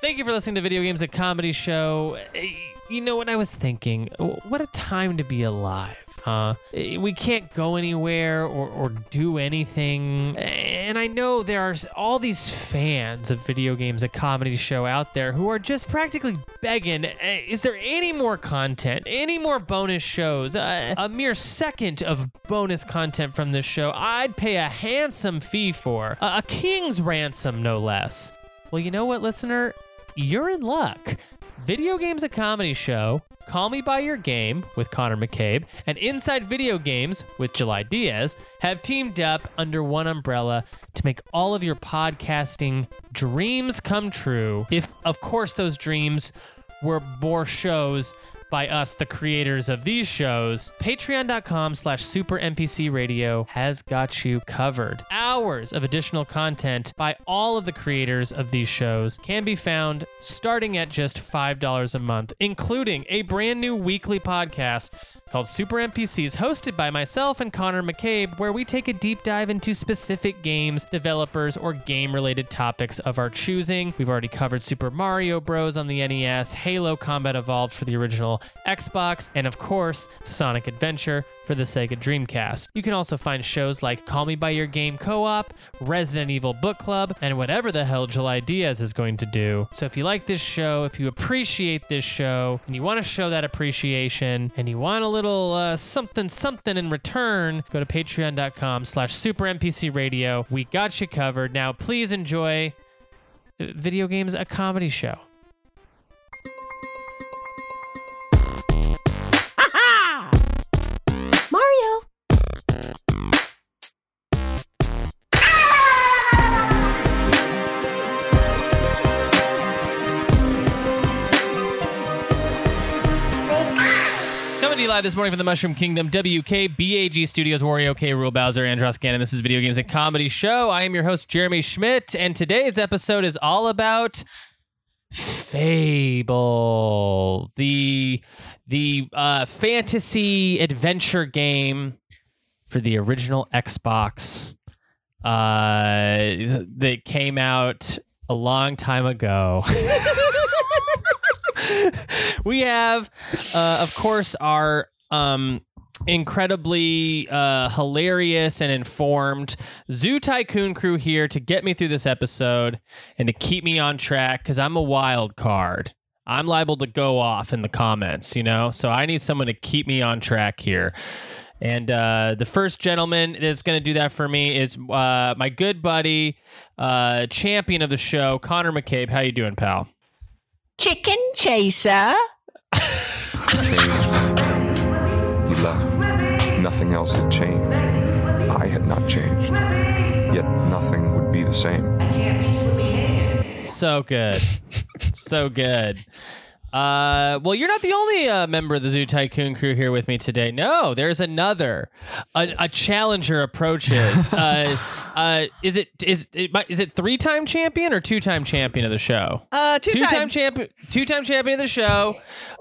Thank you for listening to Video Games a Comedy Show. Eh, You know what I was thinking? What a time to be alive, huh? Eh, We can't go anywhere or, or do anything. And I know there are all these fans of Video Games a Comedy Show out there who are just practically begging, eh, is there any more content? Any more bonus shows? Uh, a mere second of bonus content from this show, I'd pay a handsome fee for. A, a king's ransom, no less. Well, you know what, listener? You're in luck. Video Games a Comedy Show, Call Me By Your Game with Connor McCabe, and Inside Video Games with July Diaz have teamed up under one umbrella to make all of your podcasting dreams come true. If, of course, those dreams were more shows by us, the creators of these shows. Patreon.com slash super NPC radio has got you covered. Hours of additional content by all of the creators of these shows can be found starting at just $5 a month, including a brand new weekly podcast called Super NPCs, hosted by myself and Connor McCabe, where we take a deep dive into specific games, developers, or game related topics of our choosing. We've already covered Super Mario Bros. on the NES, Halo Combat Evolved for the original Xbox, and of course, Sonic Adventure for the Sega Dreamcast. You can also find shows like Call Me By Your Game Co op, Resident Evil Book Club, and whatever the hell July Diaz is going to do. So if you like this show, if you appreciate this show, and you want to show that appreciation, and you want a little uh, something something in return, go to patreon.com slash super NPC radio. We got you covered. Now please enjoy uh, Video Games a Comedy Show. Live this morning from the Mushroom Kingdom, WK, BAG Studios, Wario K, Rule Bowser, Andros Gannon. This is Video Games and Comedy Show. I am your host, Jeremy Schmidt, and today's episode is all about Fable, the the uh, fantasy adventure game for the original Xbox uh, that came out a long time ago. we have, uh, of course, our um, incredibly uh, hilarious and informed Zoo Tycoon crew here to get me through this episode and to keep me on track because I'm a wild card. I'm liable to go off in the comments, you know? So I need someone to keep me on track here. And uh, the first gentleman that's going to do that for me is uh, my good buddy, uh, champion of the show, Connor McCabe. How you doing, pal? Chicken chaser. He left. Nothing else had changed. I had not changed. Yet nothing would be the same. So good. so good. Uh, well, you're not the only uh, member of the Zoo Tycoon crew here with me today. No, there's another. A, a challenger approaches. uh, uh, is it is it, is it three time champion or two time champion of the show? Uh, two, two time time. champion, two time champion of the show.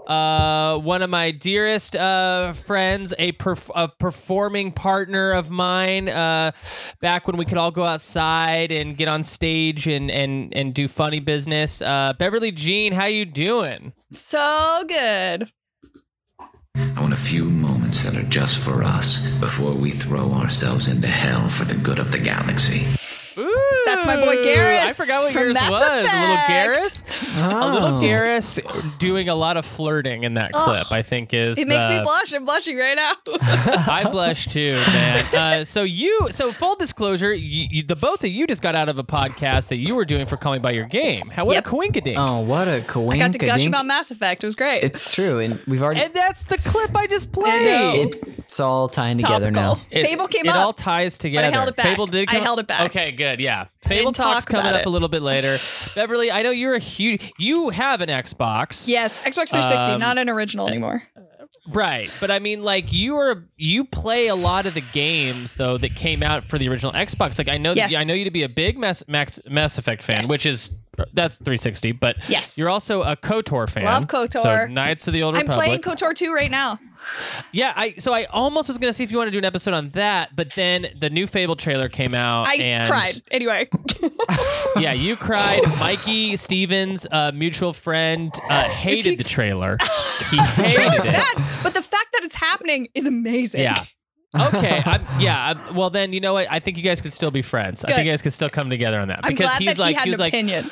Uh, one of my dearest uh friends, a perf- a performing partner of mine. Uh, back when we could all go outside and get on stage and and and do funny business. Uh, Beverly Jean, how you doing? So good. I want a few moments that are just for us before we throw ourselves into hell for the good of the galaxy. Ooh, That's my boy Garrus I forgot what from yours Mass was. A little Effect. Garrus. A little Garrus doing a lot of flirting in that clip. I think is It makes me blush. I'm blushing right now. I blush too, man. Uh, so you, so full disclosure, you, you, the both of you just got out of a podcast that you were doing for Calling by Your Game. How what Yep. a coinkadink! Oh, what a coinkadink. I got to gush about Mass Effect. It was great. It's true, and we've already. And that's the clip I just played. it's all tying together Topical. now. It- Fable came it up. all ties together. held it back. Fable did I held it back. Okay, good. Yeah, Fable talks talk coming up it. a little bit later. Beverly, I know you're a huge. You have an Xbox. yes, Xbox 360, Um, not an original anymore. Right, but I mean, like you are you play a lot of the games though that came out for the original Xbox. Like I know, Yes. I know you to be a big Mass Max, Mass Effect fan, Yes. which is that's 360. But Yes. you're also a Kotor fan. Love KOTOR. So Knights of the Old I'm Republic. playing KOTOR 2 right now. Yeah, I so I almost was gonna see if you want to do an episode on that, but then the new Fable trailer came out. I and cried. Anyway, Yeah, you cried. Mikey Stevens, uh, mutual friend, uh, hated the trailer. He trailer's hated it. bad, but the fact that it's happening is amazing. Yeah. Okay. I'm, yeah. I'm, well, then you know what? I think you guys could still be friends. I think you guys could still come together on that because he's that like he he was like opinion.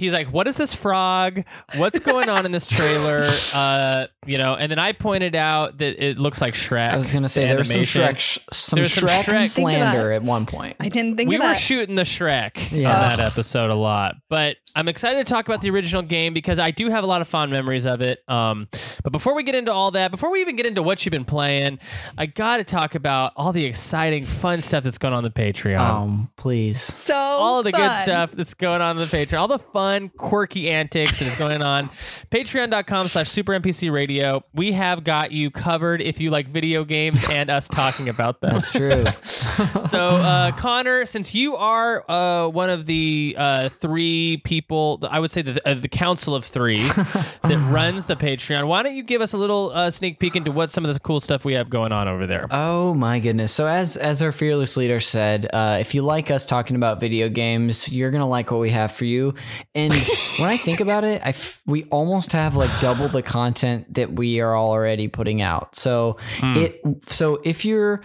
He's like, what is this frog? What's going on in this trailer? Uh, you know. And then I pointed out that it looks like Shrek. I was gonna say there was some animation. Shrek, some There's some Shrek, Shrek- Think of that. slander at one point. I didn't think we of were shooting the Shrek Yeah. on that episode a lot, but I'm excited to talk about the original game because I do have a lot of fond memories of it. Um, but before we get into all that, before we even get into what you've been playing, I got to talk about all the exciting, fun stuff that's going on the Patreon. Um, please. so all of the good stuff that's going on in the Patreon, all the fun, quirky antics that is going on. Patreon.com slash super NPC radio. We have got you covered if you like video games and us talking about them. That's true. so, uh, Connor, since you are uh, one of the uh, three people, I would say the, uh, the council of three that runs the Patreon, why don't you give us a little uh, sneak peek into what some of this cool stuff we have going on over there? Oh my goodness! So as as our fearless leader said, uh, if you like us talking about video games, you're gonna like what we have for you. And when I think about it, I f- we almost have like double the content that we are already putting out. So it so if you're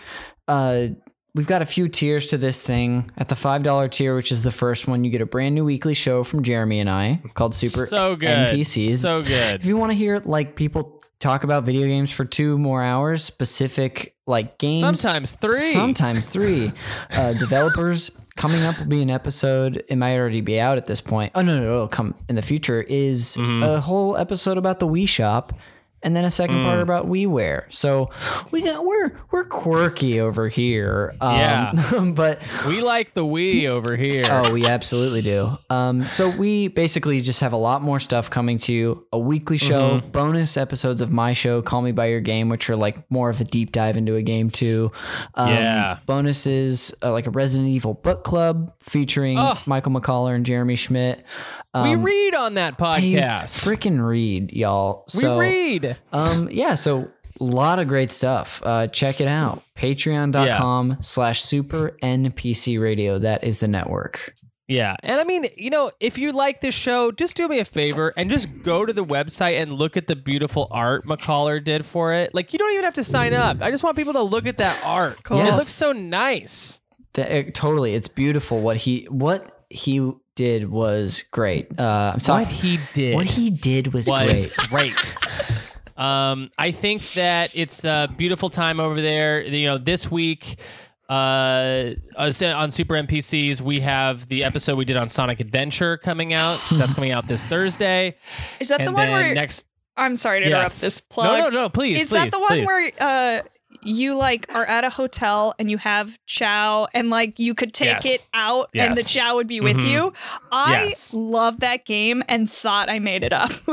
uh We've got a few tiers to this thing. At the $5 tier, which is the first one, you get a brand new weekly show from Jeremy and I called Super So good. NPCs. So good. If you want to hear like people talk about video games for two more hours, specific like games, Sometimes three. sometimes three. uh, developers coming up will be an episode. It might already be out at this point. Oh no, no, no, it'll come in the future. Is Mm-hmm. a whole episode about the Wii Shop. And then a second Mm. part about WiiWare. So we got we're we're quirky over here. Um, Yeah. but We like the Wii over here. Oh, we absolutely do. Um, so we basically just have a lot more stuff coming to you. A weekly show, Mm-hmm. bonus episodes of my show, Call Me by Your Game, which are like more of a deep dive into a game too. Um, Yeah. Bonuses uh, like a Resident Evil book club featuring Oh. Michael McCullough and Jeremy Schmidt. We Um, read on that I podcast. freaking read, y'all. we read. um, yeah, so a lot of great stuff. Uh, check it out. Patreon.com slash super NPC radio. That is the network. Yeah. And I mean, you know, if you like this show, just do me a favor and just go to the website and look at the beautiful art McCollar did for it. Like, you don't even have to sign up. I just want people to look at that art. Cool. It looks so nice. That, it- totally, it's beautiful. What he what he did was great. Uh, I'm sorry. What he did. What he did was, was great. great. um, I think that it's a beautiful time over there. You know, this week uh, on Super NPCs, we have the episode we did on Sonic Adventure coming out. That's coming out this Thursday. Is that and the one where next? I'm sorry to interrupt this plug. No, no, no. Please, Is please, that the one please. where uh you like are at a hotel and you have Chao and like you could take Yes. it out and the Chao would be with Mhm. you? I Yes. love that game and thought I made it up.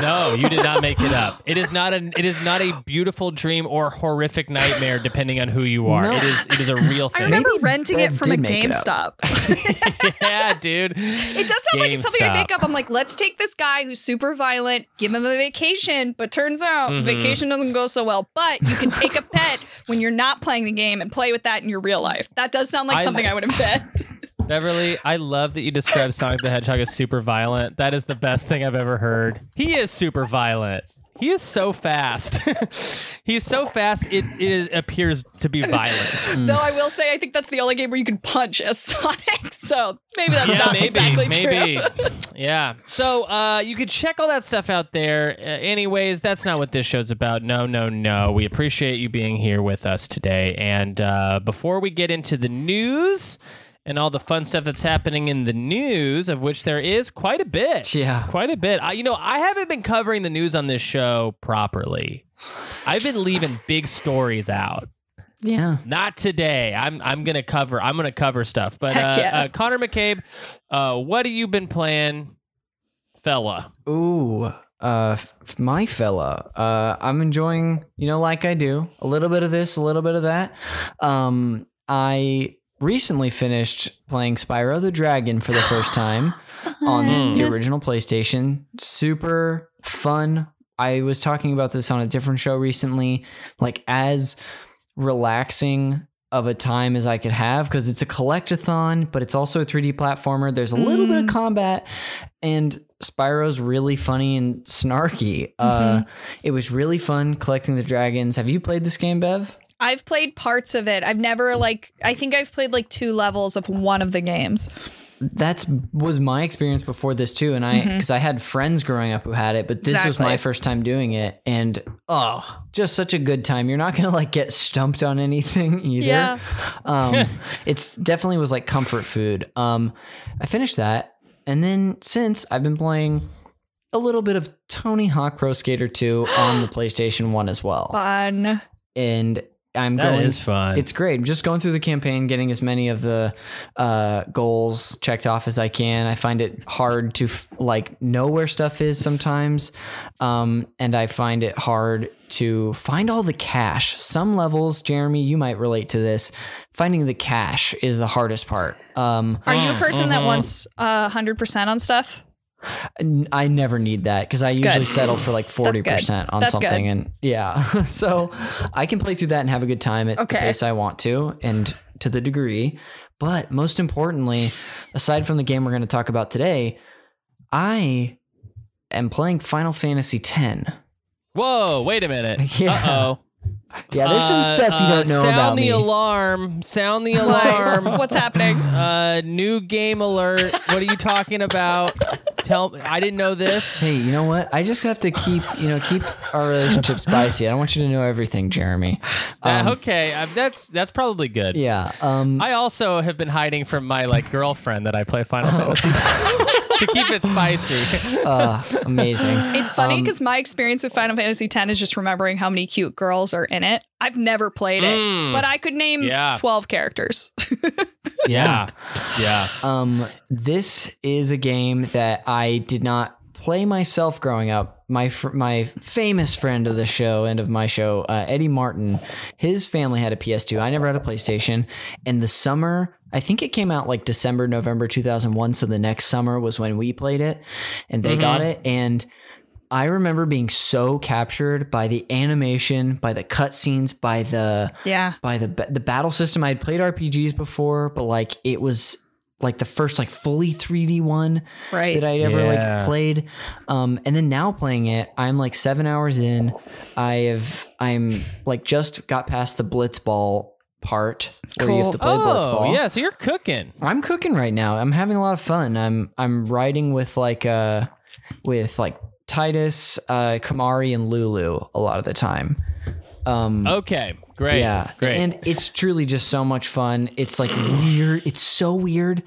No, you did not make it up. It is not an. It is not a beautiful dream or horrific nightmare, depending on who you are. No. It is. It is a real I remember Maybe renting it from a did make. GameStop. yeah, dude. It does sound like something I make up. I'm like, let's take this guy who's super violent, give him a vacation, but turns out Mhm. vacation doesn't go so well. But you can take a pet when you're not playing the game and play with that in your real life. That does sound like I- something I would invent. Beverly, I love that you describe Sonic the Hedgehog as super violent. That is the best thing I've ever heard. He is super violent. He is so fast. He's so fast. It appears to be violence. Though I will say, I think that's the only game where you can punch as Sonic. So maybe that's yeah, not maybe, exactly maybe. true. yeah. So uh, you could check all that stuff out there. Uh, anyways, that's not what this show's about. No, no, no. We appreciate you being here with us today. And uh, before we get into the news and all the fun stuff that's happening in the news, of which there is quite a bit. Yeah. Quite a bit. I, you know, I haven't been covering the news on this show properly. I've been leaving big stories out. Yeah. Not today. I'm I'm gonna cover. I'm gonna cover stuff. But uh, yeah. uh, Connor McCabe, uh, what have you been playing, fella? Ooh, uh, my fella. Uh, I'm enjoying, you know, like I do, a little bit of this, a little bit of that. Um, I recently finished playing Spyro the Dragon for the first time on Mm. the original PlayStation. Super fun, I was talking about this on a different show recently, like as relaxing of a time as I could have because it's a collectathon, but it's also a 3D platformer. There's a little bit of combat, and Spyro's really funny and snarky. Uh, it was really fun collecting the dragons. Have you played this game, Bev? I've played parts of it. I've never like I think I've played like two levels of one of the games. That's was my experience before this too, and I because I had friends growing up who had it, but this was my first time doing it, and oh, just such a good time. You're not gonna like get stumped on anything either. Yeah. Um, it's definitely was like comfort food. Um, I finished that, and then since I've been playing a little bit of Tony Hawk Pro Skater 2 on the PlayStation 1 as well. Fun. And I'm That going is fun. It's great. I'm just going through the campaign, getting as many of the uh, goals checked off as I can. I find it hard to f- like know where stuff is sometimes, um, and I find it hard to find all the cash. Some levels, Jeremy, you might relate to this. Finding the cash is the hardest part. Um, Are you a person that mhm. wants uh, 100% on stuff? N- I never need that because I usually Good. settle for like forty percent on That's something, good. and yeah, so I can play through that and have a good time at Okay. the pace I want to, and to the degree. But most importantly, aside from the game we're going to talk about today, I am playing Final Fantasy X. Whoa, wait a minute. Yeah. Uh oh. Yeah, there's some stuff you don't know sound about Sound the me. alarm. Sound the alarm. What's happening? Uh, new game alert. What are you talking about? Tell me. I didn't know this. Hey, you know what? I just have to keep, you know, keep our relationship spicy. I don't want you to know everything, Jeremy. Uh, okay, uh, that's that's probably good. Yeah. Um, I also have been hiding from my like girlfriend that I play Final Fantasy to keep it spicy. uh, amazing. It's funny Um, because my experience with Final Fantasy X is just remembering how many cute girls are in it. I've never played it, Mm. but I could name Yeah. 12 characters. Yeah, yeah. Um, this is a game that I did not play myself growing up. My fr- my famous friend of the show and of my show, uh, Eddie Martin, his family had a PS2. I never had a PlayStation. And the summer, I think it came out like December, November 2001. So the next summer was when we played it, and they got it. And I remember being so captured by the animation, by the cutscenes, by the yeah. by the the battle system. I had played RPGs before, but like it was like the first like fully 3D one Right. that I'd ever Yeah. like played. Um, and then now playing it, I'm like seven hours in. I have I'm like just got past the Blitzball part where you have to play Oh, Blitzball. yeah. So you're cooking. I'm cooking right now. I'm having a lot of fun. I'm I'm riding with like uh with like Tidus, uh Kimahri and Lulu a lot of the time. Um Okay, great. yeah, great. And it's truly just so much fun. It's like weird. It's so weird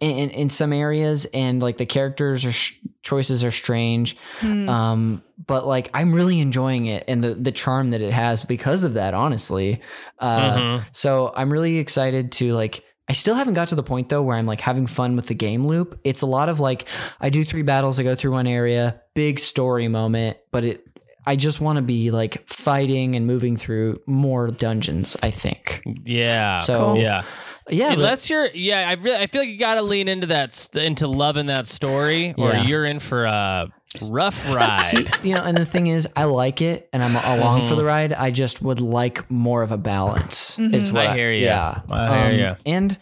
in, in, in some areas, and like the characters or sh- choices are strange. Um, but like I'm really enjoying it and the the charm that it has because of that. Honestly, uh, Mhm. so I'm really excited to like. I still haven't got to the point though where I'm like having fun with the game loop. It's a lot of like I do three battles, I go through one area, big story moment, but it I just want to be like fighting and moving through more dungeons, I think. yeah. So yeah. yeah, but- Unless you're, yeah, I really, I feel like you got to lean into that, into loving that story, or Yeah. you're in for a rough ride. See, you know, and the thing is, I like it, and I'm along for the ride. I just would like more of a balance. Is what I hear ya. Yeah, Um, I hear ya. And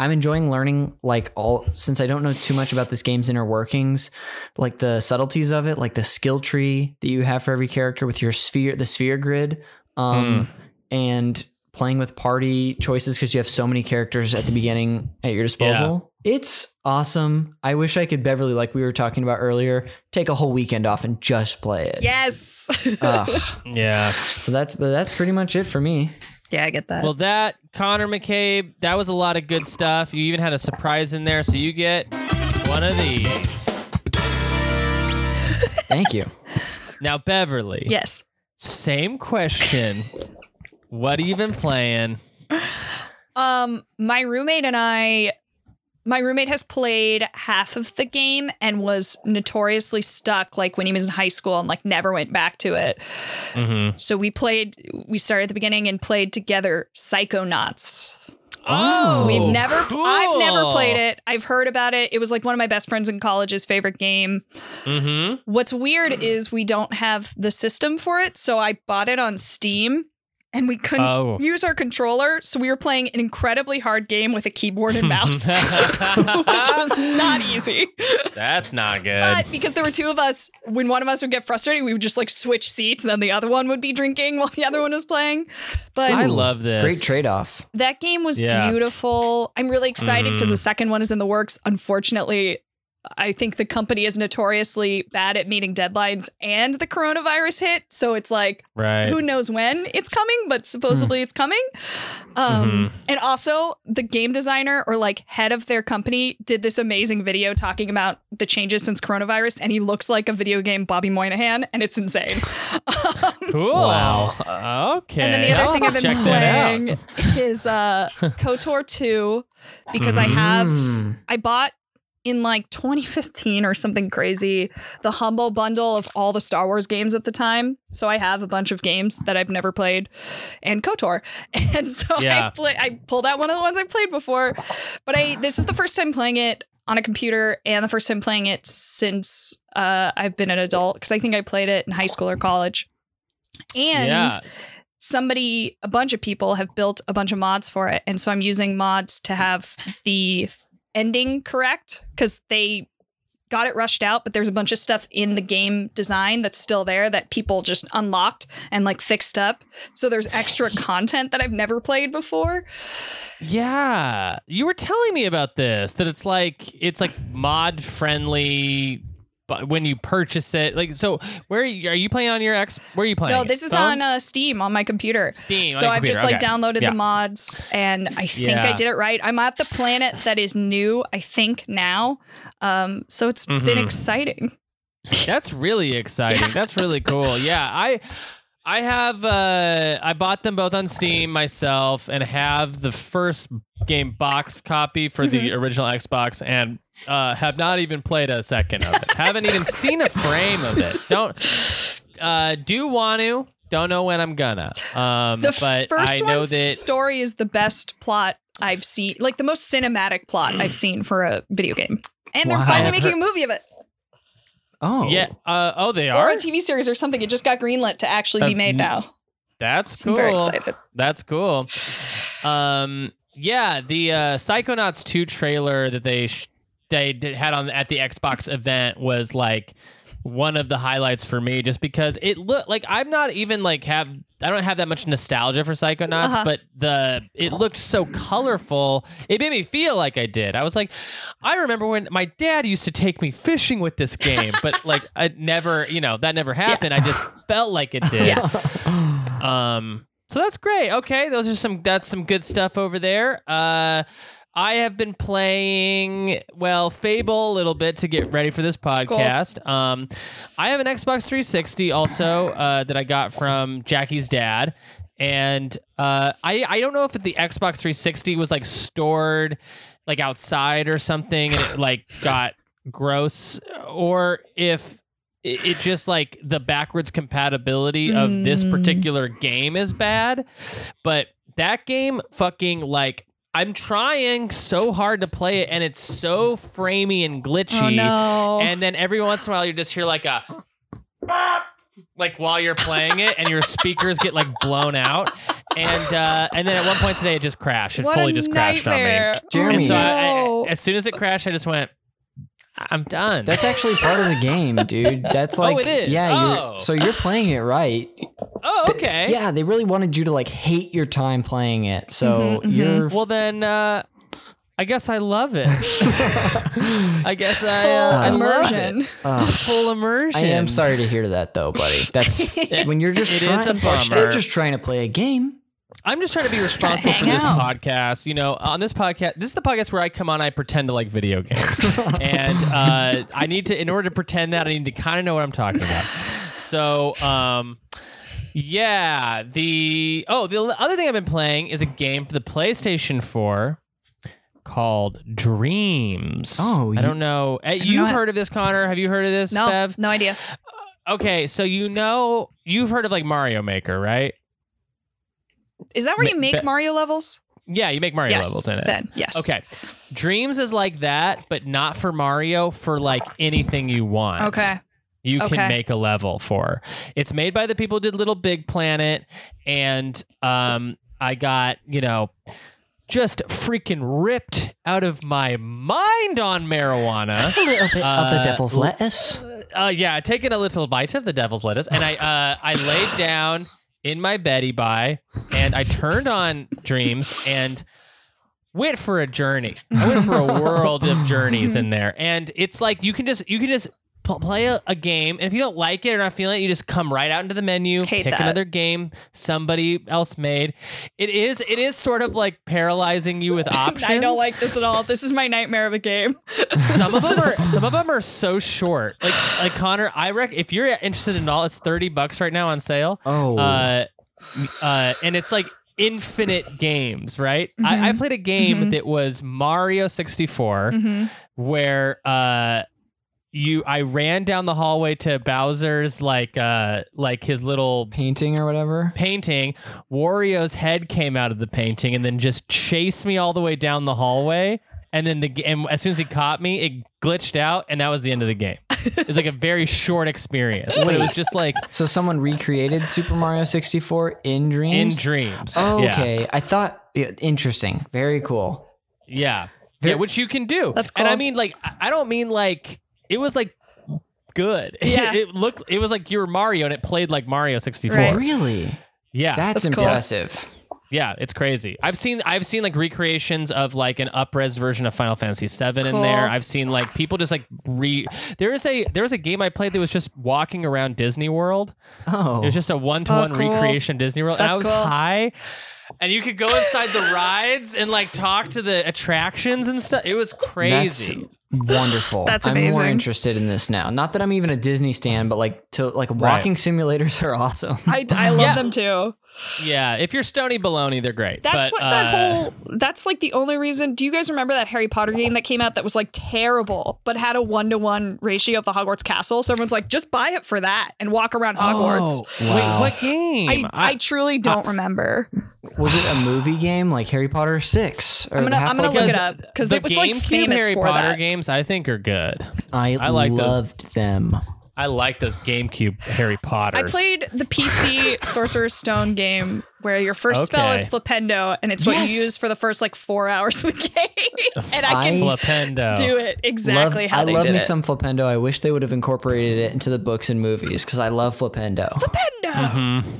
I'm enjoying learning, like all since I don't know too much about this game's inner workings, like the subtleties of it, like the skill tree that you have for every character with your sphere, the sphere grid, um, Hmm. and playing with party choices because you have so many characters at the beginning at your disposal. It's awesome. I wish I could Beverly, like we were talking about earlier, take a whole weekend off and just play it. Yes. Yeah. so that's that's pretty much it for me. Yeah, I get that. Well, that Connor McCabe, that was a lot of good stuff. You even had a surprise in there, so you get one of these. Thank you. Now, Beverly. yes. Same question. what have you been playing? Um, my roommate and I, my roommate has played half of the game and was notoriously stuck like when he was in high school and like never went back to it. Mm-hmm. So we played, we started at the beginning and played together Psychonauts. Oh, We've never I've never played it. I've heard about it. It was like one of my best friends in college's favorite game. Mm-hmm. What's weird is we don't have the system for it, so I bought it on Steam and we couldn't Oh. use our controller, so we were playing an incredibly hard game with a keyboard and mouse, which was not easy. That's not good. But because there were two of us, when one of us would get frustrated, we would just like switch seats, and then the other one would be drinking while the other one was playing. But I love this. Great trade off. that game was Yeah. beautiful. I'm really excited because Mhm. the second one is in the works. Unfortunately, I think the company is notoriously bad at meeting deadlines and the coronavirus hit. So it's like, Right. who knows when it's coming, but supposedly it's coming. Um, And also, the game designer or like head of their company did this amazing video talking about the changes since coronavirus, and he looks like a video game Bobby Moynihan, and it's insane. Cool. Wow. Okay. And then the other I'll thing I've been check that out. playing is uh KOTOR 2 because I have Mm. I bought in like 2015 or something crazy the humble bundle of all the Star Wars games at the time. So I have a bunch of games that I've never played and KOTOR. And so I Yeah. play, I pulled out one of the ones I played before. But I this is the first time playing it on a computer and the first time playing it since uh, I've been an adult because I think I played it in high school or college. And yeah. somebody, a bunch of people have built a bunch of mods for it. And so I'm using mods to have the ending correct because they got it rushed out, but there's a bunch of stuff in the game design that's still there that people just unlocked and like fixed up. So there's extra content that I've never played before. Yeah. You were telling me about this that it's like it's like mod friendly but when you purchase it. Like so where are you, are you playing on your X where are you playing? No, this is Phone? on uh, Steam on my computer. Steam. on So your I've just like Okay. downloaded Yeah. the mods and I think I did it right. I'm at the planet that is new, I think now. Um, so it's been Mhm. exciting. That's really exciting. That's really cool. Yeah, I I have uh I bought them both on Steam myself and have the first game box copy for Mm-hmm. the original Xbox and uh have not even played a second of it. Haven't even seen a frame of it. Don't uh do want to. Don't know when I'm gonna. Um The but first I know one's that story is the best plot I've seen, like the most cinematic plot I've seen for a video game. And they're finally making a movie of it. Oh. yeah, uh, oh they Or are. a TV series or something. It just got greenlit to actually be made now. That's So cool. I'm very excited. That's cool. Um, yeah, the uh, Psychonauts 2 trailer that they sh- they did, had on at the Xbox event was like one of the highlights for me, just because it looked like I'm not even like have I don't have that much nostalgia for Psychonauts, Uh-huh. but the it looked so colorful. It made me feel like I did. I was like, I remember when my dad used to take me fishing with this game, but like I never, you know, that never happened. I just felt like it did. Yeah. Um, so that's great. Okay, those are some that's some good stuff over there. Uh, I have been playing well Fable a little bit to get ready for this podcast. Um, I have an Xbox 360 also uh, that I got from Jackie's dad, and uh, I I don't know if the Xbox 360 was like stored like outside or something, and it like got gross, or if it, just like the backwards compatibility of this Mm. particular game is bad but that game fucking like i'm trying so hard to play it and it's so framey and glitchy Oh no. and then every once in a while you just hear like a like while you're playing it and your speakers get like blown out and uh and then at one point today it just crashed it what fully a just crashed on me nightmare. Jeremy. and so I, I, as soon as it crashed i just went i'm done That's actually part of the game, dude. That's like Oh, it is? Yeah, Oh. you're so you're playing it right. oh Th- okay Yeah, they really wanted you to like hate your time playing it. So Mhm, mhm. you're Well then, uh, I guess I love it. I guess I, Full uh, I immersion. it. Ugh. Full immersion. I am sorry to hear that though, buddy. That's when you're just It trying is a bummer. You're just trying to play a game. I'm just trying to be responsible for this podcast. You know, on this podcast, this is the podcast where I come on, I pretend to like video games, and uh, I need to, in order to pretend that, I need to kind of know what I'm talking about. So, um, yeah, the oh, the other thing I've been playing is a game for the PlayStation 4 called Dreams. Oh, I don't know. Uh, know You've it. heard of this, Connor? Have you heard of this, No, Bev? no idea. Okay, so you know you've heard of like Mario Maker, right? Is that where Ma- you make Be- Mario levels? Yeah, you make Mario yes. levels in it. Then yes. Okay. Dreams is like that, but not for Mario, for like anything you want. Okay. You Okay. can make a level for. It's made by the people who did Little Big Planet, and um, I got you know just freaking ripped out of my mind on marijuana. A little bit of the Uh, devil's lettuce. uh, yeah, I taking a little bite of the devil's lettuce, and I uh, I laid down in my Betty by, and I turned on Dreams and went for a journey. I went for a world of journeys in there, and it's like you can just you can just pl- play a, a game, and if you don't like it or not feeling it, you just come right out into the menu, Hate pick that. another game somebody else made. It is it is sort of like paralyzing you with options. I don't like this at all. This is my nightmare of a game. some of them are some of them are so short. Like like Connor, I rec if you're interested in all, it's thirty bucks right now on sale. Oh. Uh, uh, and it's like infinite games, right? I, I played a game Mhm. that was Mario sixty Mhm. where uh you I ran down the hallway to Bowser's like uh like his little Painting or whatever. painting. Wario's head came out of the painting and then just chased me all the way down the hallway. And then the g- and as soon as he caught me, it glitched out, and that was the end of the game. It's like a very short experience. But it was just like So someone recreated Super Mario 64 in dreams. in dreams. dreams. Oh, Yeah. okay. I thought yeah, interesting. Very cool. Yeah. Very- Yeah, which you can do. That's And I mean, like, I- I don't mean like it was like good. Yeah. it looked. It was like you were Mario, and it played like Mario sixty four. Right. Really? Yeah. That's, That's cool. impressive. Yeah, it's crazy. I've seen I've seen like recreations of like an upres version of Final Fantasy VII in there. I've seen like people just like re. There is a there was a game I played that was just walking around Disney World. Oh. It was just a one to one Oh, cool. recreation Disney World, That's and I was cool. high. And you could go inside the rides and like talk to the attractions and stuff. It was crazy. That's wonderful. That's amazing. I'm more interested in this now. Not that I'm even a Disney stan, but like to like walking simulators are awesome. I, I love Yeah. them too. Yeah, if you're Stony Baloney, they're great. That's But, what that uh, whole. That's like the only reason. Do you guys remember that Harry Potter game that came out that was like terrible, but had a one to one ratio of the Hogwarts castle? So everyone's like, just buy it for that and walk around Hogwarts. Oh, Wow. wait, what game? I, I truly don't remember. Was it a movie game like Harry Potter 6? Or I'm gonna I'm gonna look it up because the it was like GameCube famous Harry for Potter that. games, I think, are good. I, I like those. loved them. I like those GameCube Harry Potter. I played the PC Sorcerer's Stone game where your first spell is Okay. Flipendo, and it's what Yes. you use for the first like four hours of the game. and I can I- Flipendo. do it exactly love, how I they love did me it. some Flipendo. I wish they would have incorporated it into the books and movies because I love Flipendo. Flipendo. Mm-hmm.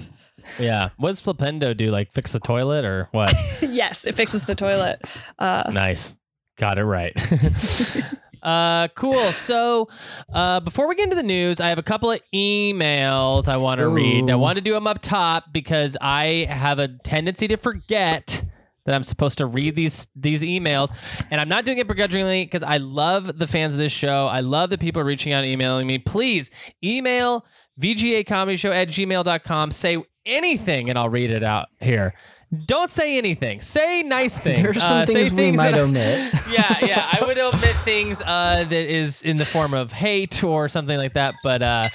Yeah. What does Flipendo do? Like fix the toilet or what? yes, it fixes the toilet. Uh, nice. Got it right. uh cool. So uh before we get into the news, I have a couple of emails I want to read. I want to do them up top because I have a tendency to forget that I'm supposed to read these these emails and I'm not doing it begrudgingly because I love the fans of this show. I love the people reaching out and emailing me. Please email VGA comedy show at gmail.com. Say anything and I'll read it out here. Don't say anything. Say nice things. There's some Uh, say things we might that- omit. yeah, yeah. I would omit things uh, that is in the form of hate or something like that. But uh,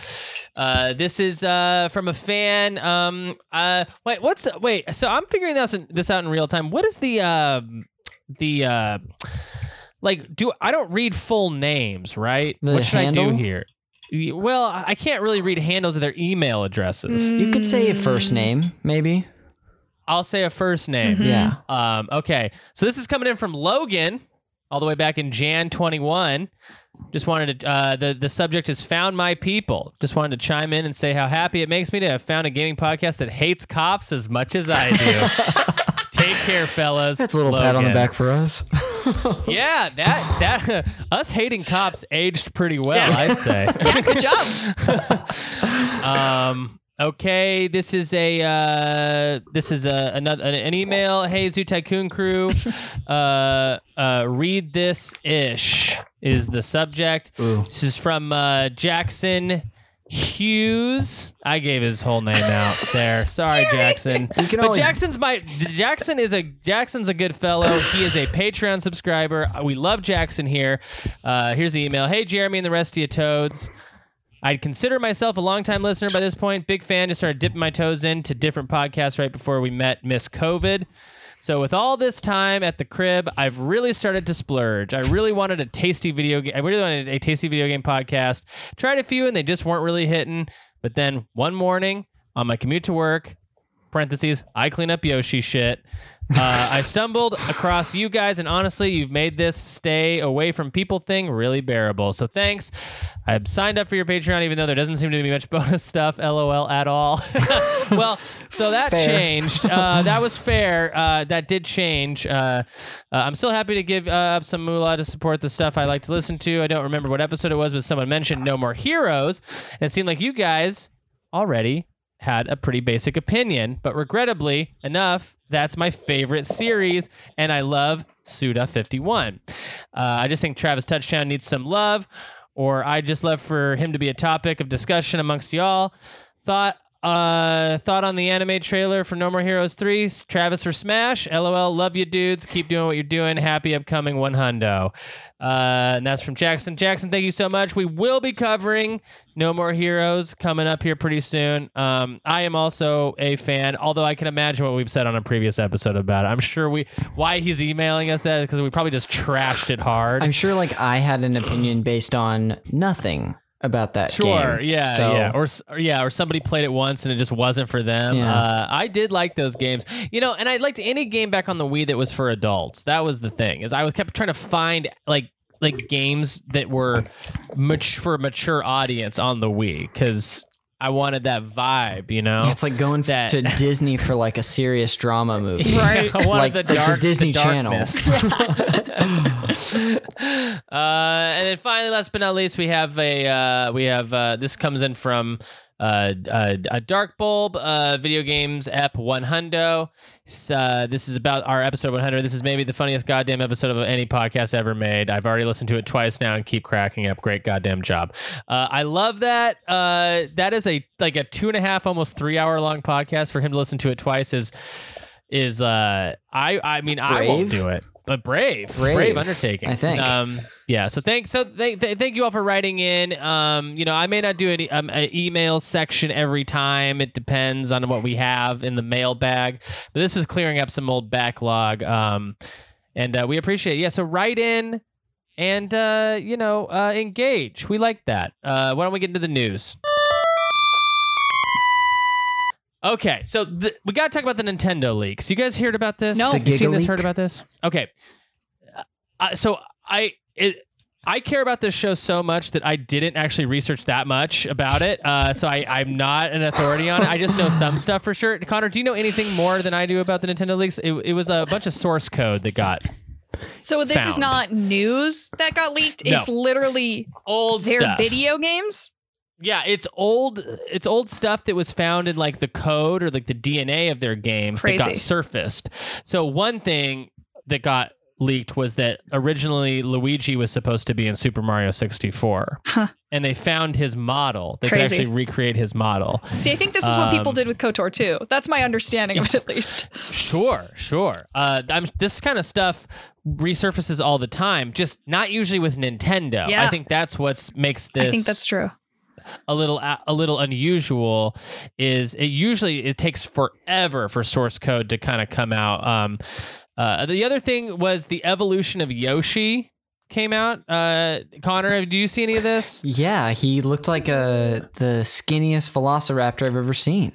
uh, this is uh, from a fan. Um, uh, wait, what's wait? So I'm figuring this this out in real time. What is the um the uh, like? Do I don't read full names, right? The what should I do here? Well, I can't really read handles of their email addresses. You could say a first name, maybe. I'll say a first name. Yeah. Um, okay, so this is coming in from Logan, all the way back in Jan 21. Just wanted to. Uh, the the subject is found my people. Just wanted to chime in and say how happy it makes me to have found a gaming podcast that hates cops as much as I do. Take care, fellas. That's a little pat on the back for us. Yeah, that that us hating cops aged pretty well, I say. yeah, good job. Um. Okay, this is a uh, this is a another an email. Hey, Zoo Tycoon crew, uh, uh, read this ish is the subject. Ooh. This is from uh, Jackson Hughes. I gave his whole name out there. Sorry, Jackson. But always- Jackson's my Jackson is a Jackson's a good fellow. He is a Patreon subscriber. We love Jackson here. Uh, here's the email. Hey, Jeremy and the rest of you toads. I'd consider myself a longtime listener by this point. Big fan. Just started dipping my toes into different podcasts right before we met Miss COVID. So with all this time at the crib, I've really started to splurge. I really wanted a tasty video game. I really wanted a tasty video game podcast. Tried a few and they just weren't really hitting. But then one morning on my commute to work, parentheses, I clean up Yoshi shit. Uh, I stumbled across you guys, and honestly, you've made this stay away from people thing really bearable. So thanks. I've signed up for your Patreon, even though there doesn't seem to be much bonus stuff, lol, at all. well, so that Fair. changed. Uh, that was fair. Uh, that did change. Uh, uh, I'm still happy to give uh, up some moolah to support the stuff I like to listen to. I don't remember what episode it was, but someone mentioned No More Heroes. And it seemed like you guys already had a pretty basic opinion, but regrettably enough, that's my favorite series, and I love Suda 51. Uh, I just think Travis Touchdown needs some love, or I just love for him to be a topic of discussion amongst y'all. Thought uh thought on the anime trailer for No More Heroes 3, Travis for Smash. LOL, love you dudes. Keep doing what you're doing. Happy upcoming one hundo. Uh, and that's from Jackson. Jackson, thank you so much. We will be covering No More Heroes coming up here pretty soon. Um, I am also a fan, although I can imagine what we've said on a previous episode about it. I'm sure we why he's emailing us that because we probably just trashed it hard. I'm sure like I had an opinion based on nothing about that Sure, game. yeah, So- yeah, or, or yeah, or somebody played it once and it just wasn't for them. Yeah. Uh, I did like those games, you know, and I liked any game back on the Wii that was for adults. That was the thing is I was kept trying to find like like games that were much for a mature audience on the Wii because I wanted that vibe, you know. It's like going That- to Disney for like a serious drama movie. Right. I wanted Like the, the- the Disney the Channel. uh, and then finally, last but not least, we have a uh, we have uh, this comes in from uh, uh, a dark bulb uh, video games ep one hundo. S- Uh, this is about our episode 100. This is maybe the funniest goddamn episode of any podcast ever made. I've already listened to it twice now and keep cracking up. Great goddamn job. Uh, I love that. Uh, that is a like a two and a half, almost three hour long podcast for him to listen to it twice is is uh I I mean I won't do it. But brave, brave, Brave, undertaking. I think. Um, yeah. So thanks. So th- th- thank you all for writing in. Um, you know, I may not do any um, an email section every time. It depends on what we have in the mailbag. But this was clearing up some old backlog. Um, and uh, we appreciate. It. Yeah. So write in and uh, you know uh, engage. We like that. Uh, why don't we get into the news? Okay, so th- we got to talk about the Nintendo leaks. You guys heard about this? No. The You seen this? leak? Heard about this? Okay, uh, so I it. I care about this show so much that I didn't actually research that much about it. Uh, so I, I'm not an authority on it. I just know some stuff for sure. Connor, do you know anything more than I do about the Nintendo leaks? It, it was a bunch of source code that got So this is not news that got leaked. No. It's literally old their stuff. video games. Yeah, it's old. It's old stuff that was found in like the code or like the DNA of their games that got surfaced. So one thing that got leaked was that originally Luigi was supposed to be in Super Mario 64, Huh. and they found his model. They Crazy. could actually recreate his model. See, I think this is what people Um, did with KOTOR too. That's my understanding of it, at least. Sure, sure. Uh, I'm, this kind of stuff resurfaces all the time, just not usually with Nintendo. Yeah. I think that's what makes this. I think that's true. A little a little unusual is it usually it takes forever for source code to kind of come out. Um, uh, the other thing was the evolution of Yoshi came out. Uh, Connor, do you see any of this? Yeah, he looked like a the skinniest velociraptor I've ever seen.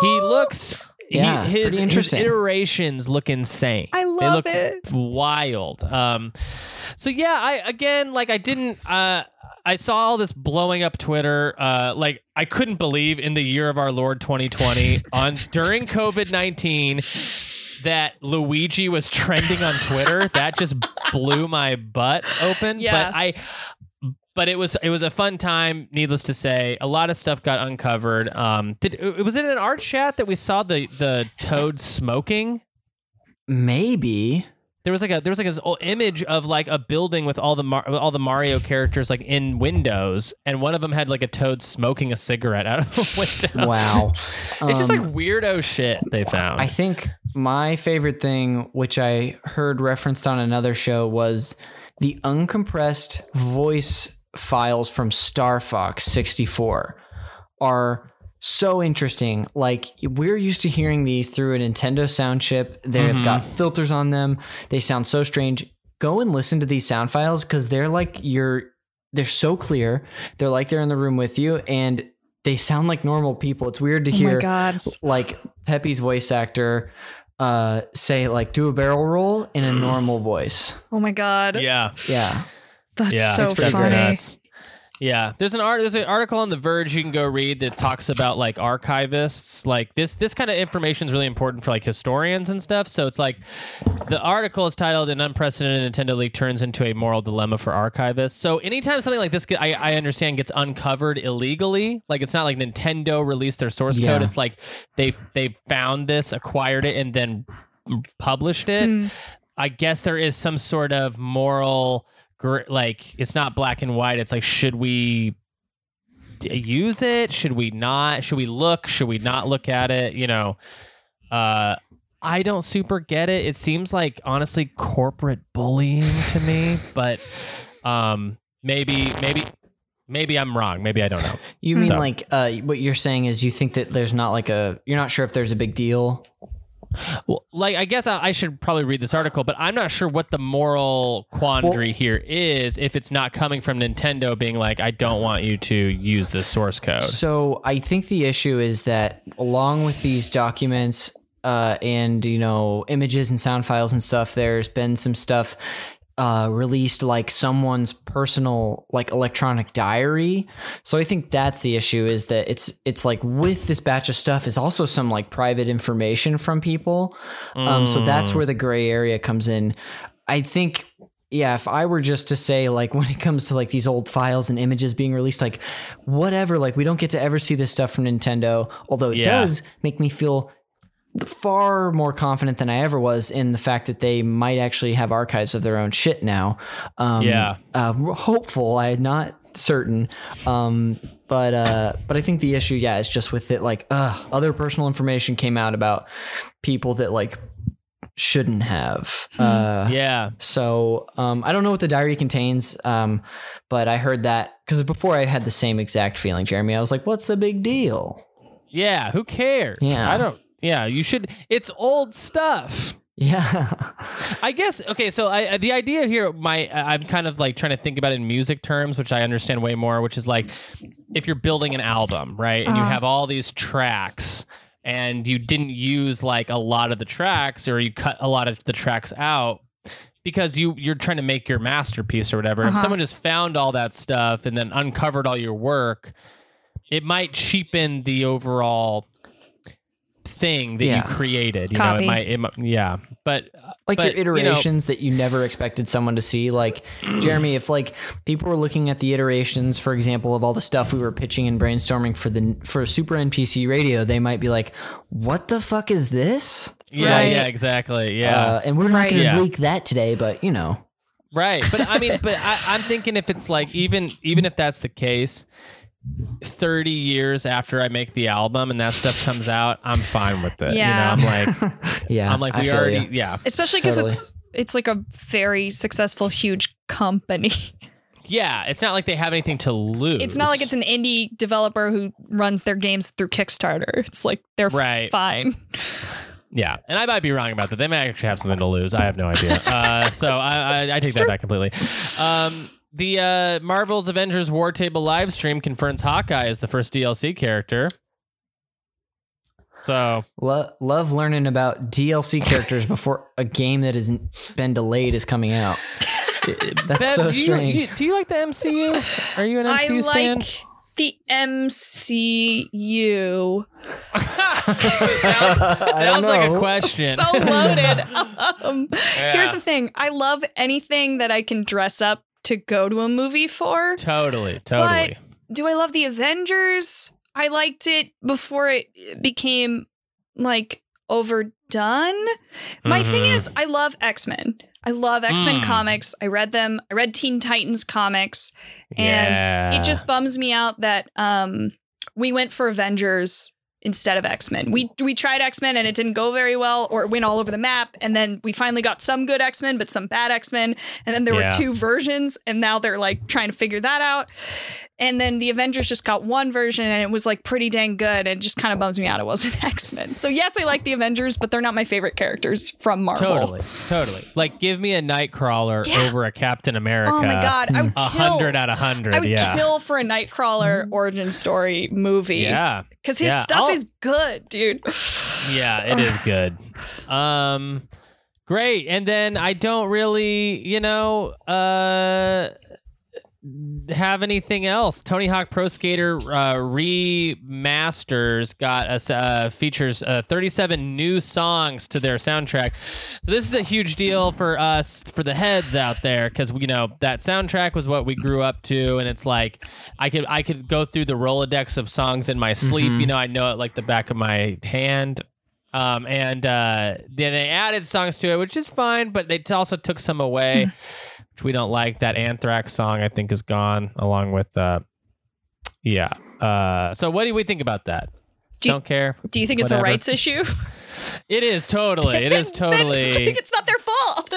He looks. Yeah, he, his, pretty his iterations look insane. I They love look it. Wild. Um, so yeah, I again like I didn't. Uh, I saw all this blowing up Twitter. Uh, like I couldn't believe in the year of our Lord 2020 on during COVID 19 that Luigi was trending on Twitter. that just blew my butt open. Yeah. But I. But it was it was a fun time. Needless to say, a lot of stuff got uncovered. Um, did was it in art chat that we saw the the toad smoking? Maybe. There was like a there was like this old image of like a building with all the Mar- all the Mario characters like in windows, and one of them had like a toad smoking a cigarette out of a window. Wow. it's just like Um, weirdo shit they found. I think my favorite thing, which I heard referenced on another show, was the uncompressed voice files from Star Fox 64 are so interesting. Like we're used to hearing these through a Nintendo sound chip. They've Mhm. got filters on them. They sound so strange. Go and listen to these sound files because they're like you're they're so clear. They're like they're in the room with you and they sound like normal people. It's weird to Oh hear god. like Peppy's voice actor uh say like do a barrel roll in a normal voice. Oh my god. Yeah. Yeah. That's yeah, so it's pretty funny. nuts. Yeah, there's an art. There's an article on The Verge you can go read that talks about like archivists. Like this, this kind of information is really important for like historians and stuff. So it's like the article is titled "An Unprecedented Nintendo Leak Turns into a Moral Dilemma for Archivists." So anytime something like this, I, I understand, gets uncovered illegally, like it's not like Nintendo released their source Yeah. code. It's like they they found this, acquired it, and then published it. Hmm. I guess there is some sort of moral, gr- like it's not black and white. It's like should we d- use it? Should we not? Should we look? Should we not look at it? You know, uh, I don't super get it. It seems like honestly corporate bullying to me, but um, maybe maybe maybe I'm wrong. Maybe I don't know. You mean So- like uh what you're saying is you think that there's not like a you're not sure if there's a big deal. Well, like I guess I, I should probably read this article, but I'm not sure what the moral quandary here is if it's not coming from Nintendo being like, I don't want you to use this source code. So I think the issue is that along with these documents uh, and you know images and sound files and stuff, there's been some stuff uh, released like someone's personal like electronic diary. So I think that's the issue is that it's it's like with this batch of stuff is also some like private information from people. Um, so that's where the gray area comes in. I think yeah, if I were just to say like when it comes to like these old files and images being released, like whatever, like we don't get to ever see this stuff from Nintendo, although it Yeah. does make me feel far more confident than I ever was in the fact that they might actually have archives of their own shit now. Um, Yeah. uh, hopeful. I not certain. Um, but uh, but I think the issue, yeah, is just with it. Like, uh, other personal information came out about people that like shouldn't have. Uh, yeah. so um, I don't know what the diary contains, um, but I heard that because before I had the same exact feeling, Jeremy. I was like, "What's the big deal?" Yeah. Who cares? Yeah. I don't. Yeah. You should. It's old stuff. Yeah, I guess okay. So I, the idea here, my I'm kind of like trying to think about it in music terms, which I understand way more. Which is like if you're building an album, right, and you Uh-huh. have all these tracks, and you didn't use like a lot of the tracks, or you cut a lot of the tracks out because you you're trying to make your masterpiece or whatever. If Uh-huh. someone just found all that stuff and then uncovered all your work, it might cheapen the overall thing that Yeah. you created. You know, it might, it might yeah. But like but, your you know- iterations that you never expected someone to see. Like Jeremy, if like people were looking at the iterations, for example, of all the stuff we were pitching and brainstorming for the for Super NPC Radio, they might be like, "What the fuck is this?" Yeah, Right. yeah, exactly. Yeah, Uh, and we're not Right. going to Yeah. leak that today, but you know, right. But I mean, but I, I'm thinking if it's like even even if that's the case, thirty years after I make the album and that stuff comes out, I'm fine with it. Yeah. You know, I'm like, yeah, I'm like, we already, you. yeah, Especially because Totally. it's it's like a very successful, huge company. yeah. It's not like they have anything to lose. It's not like it's an indie developer who runs their games through Kickstarter. It's like they're Right. fine. Yeah, and I might be wrong about that. They might actually have something to lose. I have no idea. Uh, so I, I, I take that back completely. Um, the uh, Marvel's Avengers War Table live stream confirms Hawkeye as the first DLC character. So Lo- love learning about DLC characters before a game that has been delayed is coming out. That's Bev, so do you- strange. you- do you like the MCU? Are you an I MCU stan? like the MCU. Sounds like a know. question. So loaded. um, Yeah. Here's the thing I love anything that I can dress up to go to a movie for. Totally, totally. Do I love the Avengers? I liked it before it became like overdone. My thing Mhm. is, I love X Men. I love X Men Mm. comics. I read them. I read Teen Titans comics, and yeah. it just bums me out that um, we went for Avengers instead of X Men. We mm. we tried X Men and it didn't go very well, or it went all over the map. And then we finally got some good X Men, but some bad X Men. And then there Yeah. were two versions, and now they're like trying to figure that out. And then the Avengers just got one version and it was like pretty dang good. And it just kind of bums me out it wasn't X Men. So, yes, I like the Avengers, but they're not my favorite characters from Marvel. Totally, totally. Like, give me a Nightcrawler Yeah. over a Captain America. Oh my God. I would A kill. hundred out of hundred. I would yeah. kill for a Nightcrawler origin story movie. yeah. Because his Yeah, stuff I'll- is good, dude. Yeah, it is good. Um great. And then I don't really, you know, uh have anything else. Tony Hawk Pro Skater uh, remasters got us uh, features uh, 37 new songs to their soundtrack. So this is a huge deal for us for the heads out there because you know that soundtrack was what we grew up to, and it's like I could I could go through the rolodex of songs in my sleep. You know, I know it like the back of my hand. Um, and uh, then they added songs to it, which is fine, but they also took some away, which we don't like. That Anthrax song, I think, is gone along with, uh, yeah. Uh, so what do we think about that? Do you- don't care. Do you think it's a rights issue? It is totally. It is Then- then I totally. think it's not their fault.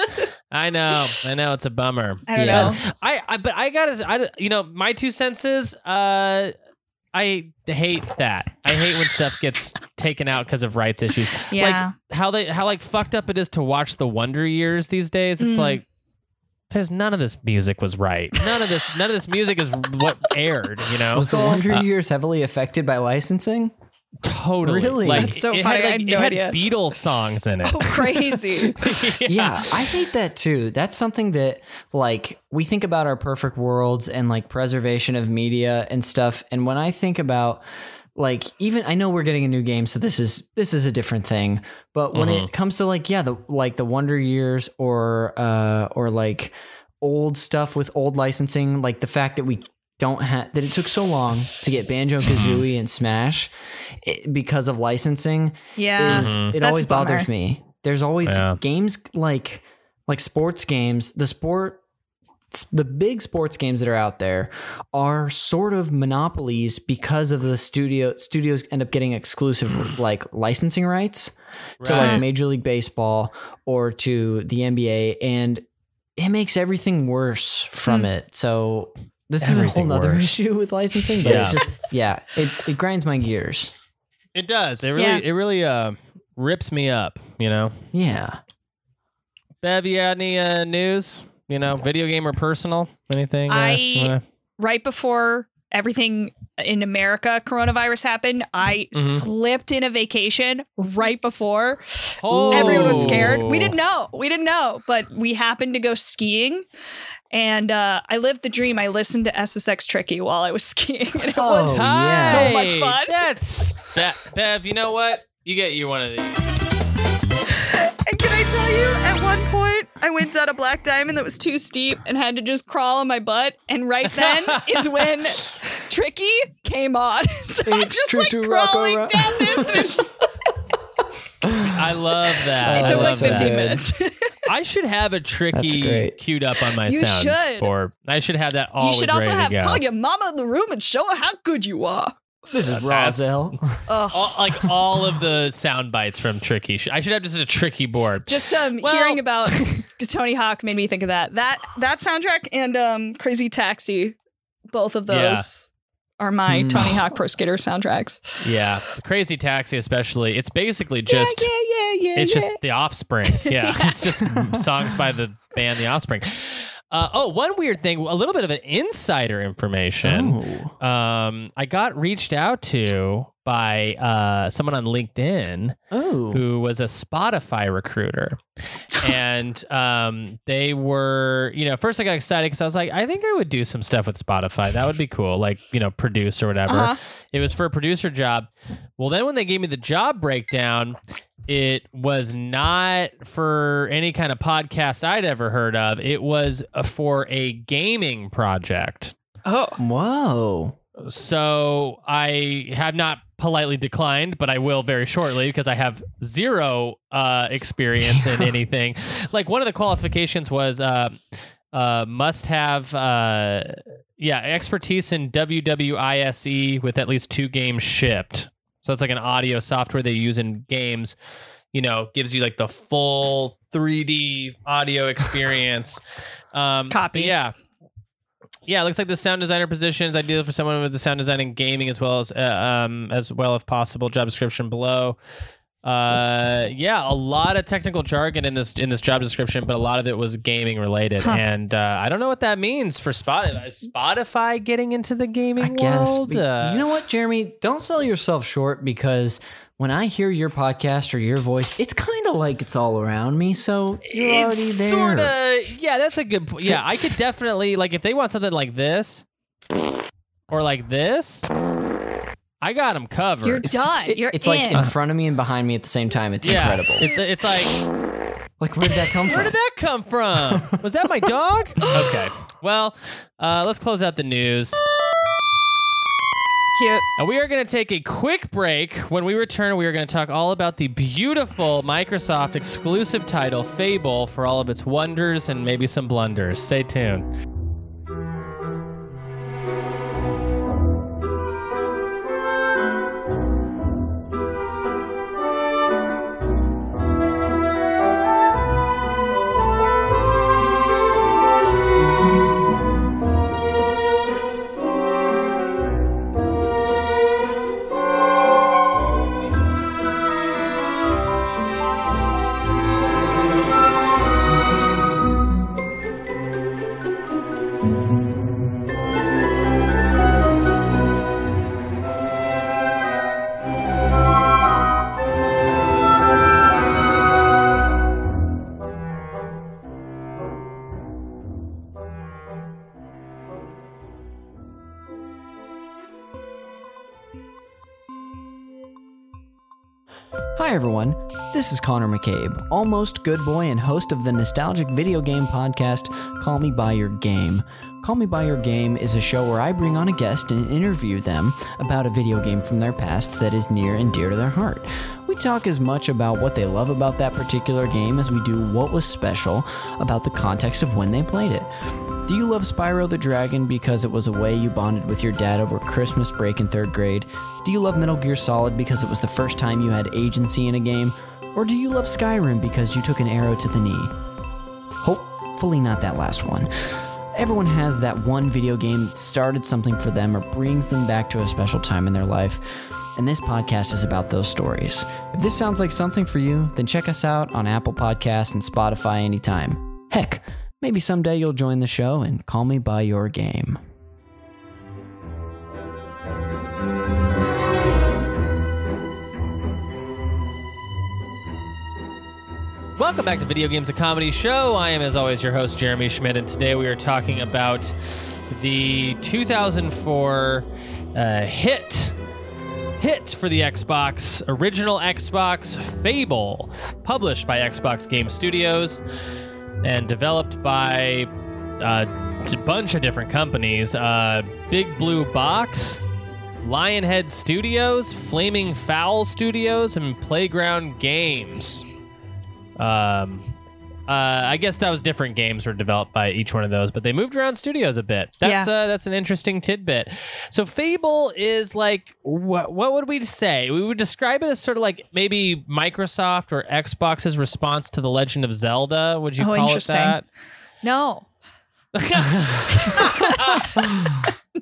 I know. I know. It's a bummer. I don't Yeah. know. I, I but I gotta I, you know my two senses uh I hate that. I hate when stuff gets taken out because of rights issues. Yeah. Like how they how like fucked up it is to watch the Wonder Years these days. It's Mm. like there's none of this music was right. None of this none of this music is what aired, you know? Was the Wonder Uh, Years heavily affected by licensing? totally. Really? Like, That's so it funny. Had, I like, had it no had idea. Beatles songs in it. Oh, crazy. Yeah, I hate that too. That's something that like we think about our perfect worlds and like preservation of media and stuff. And when I think about like even I know we're getting a new game, so this is this is a different thing. But when Mhm. it comes to like yeah, the like the Wonder Years or uh or like old stuff with old licensing, like the fact that we don't have that it took so long to get Banjo Kazooie and Smash it, because of licensing Yeah. is Mhm. it That's always bothers me. There's always Yeah. games like like sports games. The sport the big sports games that are out there are sort of monopolies because of the studio studios end up getting exclusive like licensing rights to like Major League Baseball or to the NBA and it makes everything worse from Hmm. it. So this is a whole Everything nother worse. issue with licensing, but Yeah. it just yeah, it, it grinds my gears. It does. It really Yeah. it really uh rips me up, you know. Yeah. Bev, you got any uh, news? You know, video game or personal? Anything? uh, I- you wanna- right before everything in America coronavirus happened, I Mhm. slipped in a vacation right before. Oh. Everyone was scared. We didn't know. We didn't know, but we happened to go skiing. And uh, I lived the dream. I listened to SSX Tricky while I was skiing, and it was Oh, yeah. so much fun. That's Be- Bev. You know what? You get you one of these. And can I tell you, at one point, I went down a black diamond that was too steep and had to just crawl on my butt. And right then is when Tricky came on. So I'm just like to rock crawling down this. And it's just, I love that. it took like love that's so 15 good. minutes. I should have a tricky great. queued up on my You sound should. board. I should have that all. you should also ready have call your mama in the room and show her how good you are. This is That's- all, like all of the sound bites from Tricky. I should have just a tricky board. Just um, Well- hearing about because Tony Hawk made me think of that. That that soundtrack and um, Crazy Taxi, both of Yeah. those are my Hmm. Tony Hawk Pro Skater soundtracks. Yeah, Crazy Taxi especially. It's basically just yeah, yeah, yeah, yeah. it's yeah. just The Offspring. Yeah, it's just songs by the band The Offspring. Uh, oh, one weird thing, a little bit of an insider information. Oh. Um, I got reached out to by uh, someone on LinkedIn Oh. who was a Spotify recruiter. and um, they were, you know, first I got excited because I was like, I think I would do some stuff with Spotify. That would be cool, like, you know, produce or whatever. Uh-huh. It was for a producer job. Well, then when they gave me the job breakdown, it was not for any kind of podcast I'd ever heard of. It was uh, for a gaming project. Oh, Whoa. So I have not politely declined, but I will very shortly because I have zero uh, experience in anything. Like one of the qualifications was uh, uh, must have uh, yeah expertise in WWISE E with at least two games shipped. So that's like an audio software they use in games. You know, gives you like the full 3D audio experience. Um, Copy. Yeah. Yeah, it looks like the sound designer position is ideal for someone with the sound design and gaming as well as uh, um as well if possible. Job description below. Uh, yeah, a lot of technical jargon in this in this job description, but a lot of it was gaming related, Huh. and uh, I don't know what that means for Spotify. Is Spotify getting into the gaming I world? Be- Uh, you know what, Jeremy? Don't sell yourself short because when I hear your podcast or your voice, it's kind of like it's all around me. So you're already there. sort of yeah. That's a good point. Yeah, I could definitely like if they want something like this or like this. I got them covered. You're It's, done. it- You're it's like in. in front of me and behind me at the same time. It's yeah, incredible. It's it's like like where did that come from? Where did that come from? Was that my dog? Okay. Well, uh, let's close out the news. Cute. And we are going to take a quick break. When we return, we are going to talk all about the beautiful Microsoft exclusive title, Fable, for all of its wonders and maybe some blunders. Stay tuned. McCabe, almost good boy and host of the nostalgic video game podcast, Call Me By Your Game. Call Me By Your Game is a show where I bring on a guest and interview them about a video game from their past that is near and dear to their heart. We talk as much about what they love about that particular game as we do what was special about the context of when they played it. Do you love Spyro the Dragon because it was a way you bonded with your dad over Christmas break in third grade? Do you love Metal Gear Solid because it was the first time you had agency in a game? Or do you love Skyrim because you took an arrow to the knee? Hopefully, not that last one. Everyone has that one video game that started something for them or brings them back to a special time in their life. And this podcast is about those stories. If this sounds like something for you, then check us out on Apple Podcasts and Spotify anytime. Heck, maybe someday you'll join the show and call me by your game. Welcome back to Video Games, a comedy show. I am, as always, your host, Jeremy Schmidt, and today we are talking about the 2004 uh, hit hit for the Xbox, original Xbox Fable, published by Xbox Game Studios and developed by uh, a bunch of different companies. Uh, Big Blue Box, Lionhead Studios, Flaming Fowl Studios, and Playground Games. Um, uh, I guess that was different games were developed by each one of those, but they moved around studios a bit. That's uh, that's an interesting tidbit. So Fable is like what what would we say? We would describe it as sort of like maybe Microsoft or Xbox's response to the Legend of Zelda. Would you Oh, call interesting. it No,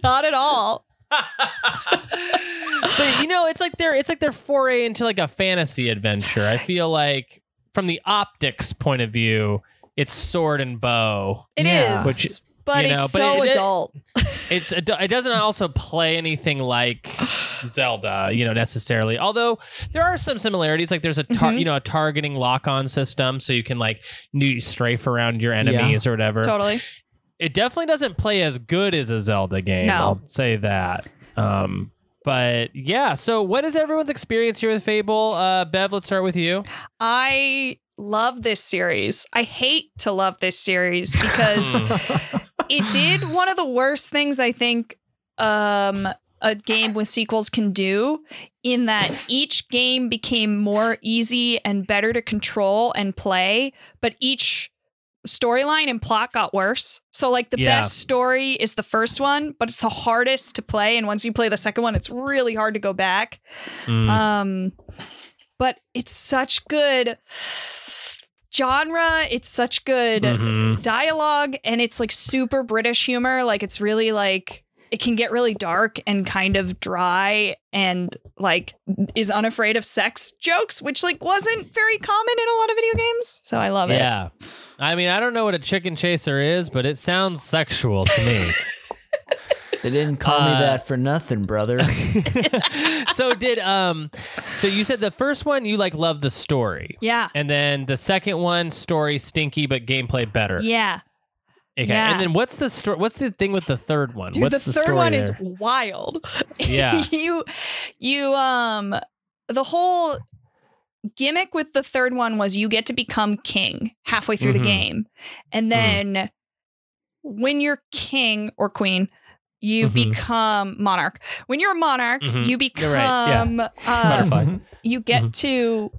not at all. but you know, it's like their it's like their foray into like a fantasy adventure. I feel like from the optics point of view, it's sword and bow. It is, Yeah. Which, but you know, it's but so it- it- adult. It's it doesn't also play anything like Zelda, you know, necessarily. Although there are some similarities, like there's a tar- Mhm. you know a targeting lock-on system, so you can like you strafe around your enemies or whatever. totally. It definitely doesn't play as good as a Zelda game. No. I'll say that. Um, but yeah, so what is everyone's experience here with Fable? Uh, Bev, let's start with you. I love this series. I hate to love this series because it did one of the worst things I think um, a game with sequels can do in that each game became more easy and better to control and play, but each storyline and plot got worse. So like the Yeah. best story is the first one, but it's the hardest to play and once you play the second one it's really hard to go back. Mm. Um, but it's such good genre. It's such good Mhm. dialogue, and it's like super British humor. Like it's really like it can get really dark and kind of dry, and like is unafraid of sex jokes, which like wasn't very common in a lot of video games. So I love it. Yeah. I mean, I don't know what a chicken chaser is, but it sounds sexual to me. They didn't call me Uh, that for nothing, brother. so did um so you said the first one you like loved the story. Yeah. And then the second one, story stinky but gameplay better. Yeah. Okay. yeah. And then what's the story? What's the thing with the third one? Dude, what's the, the, third story one there? is wild. Yeah. you you um the whole gimmick with the third one was you get to become king halfway through Mhm. the game. And then when you're king or queen, you Mhm. become monarch. When you're a monarch, Mhm. you become right, yeah. Butterfly. you get Mhm. to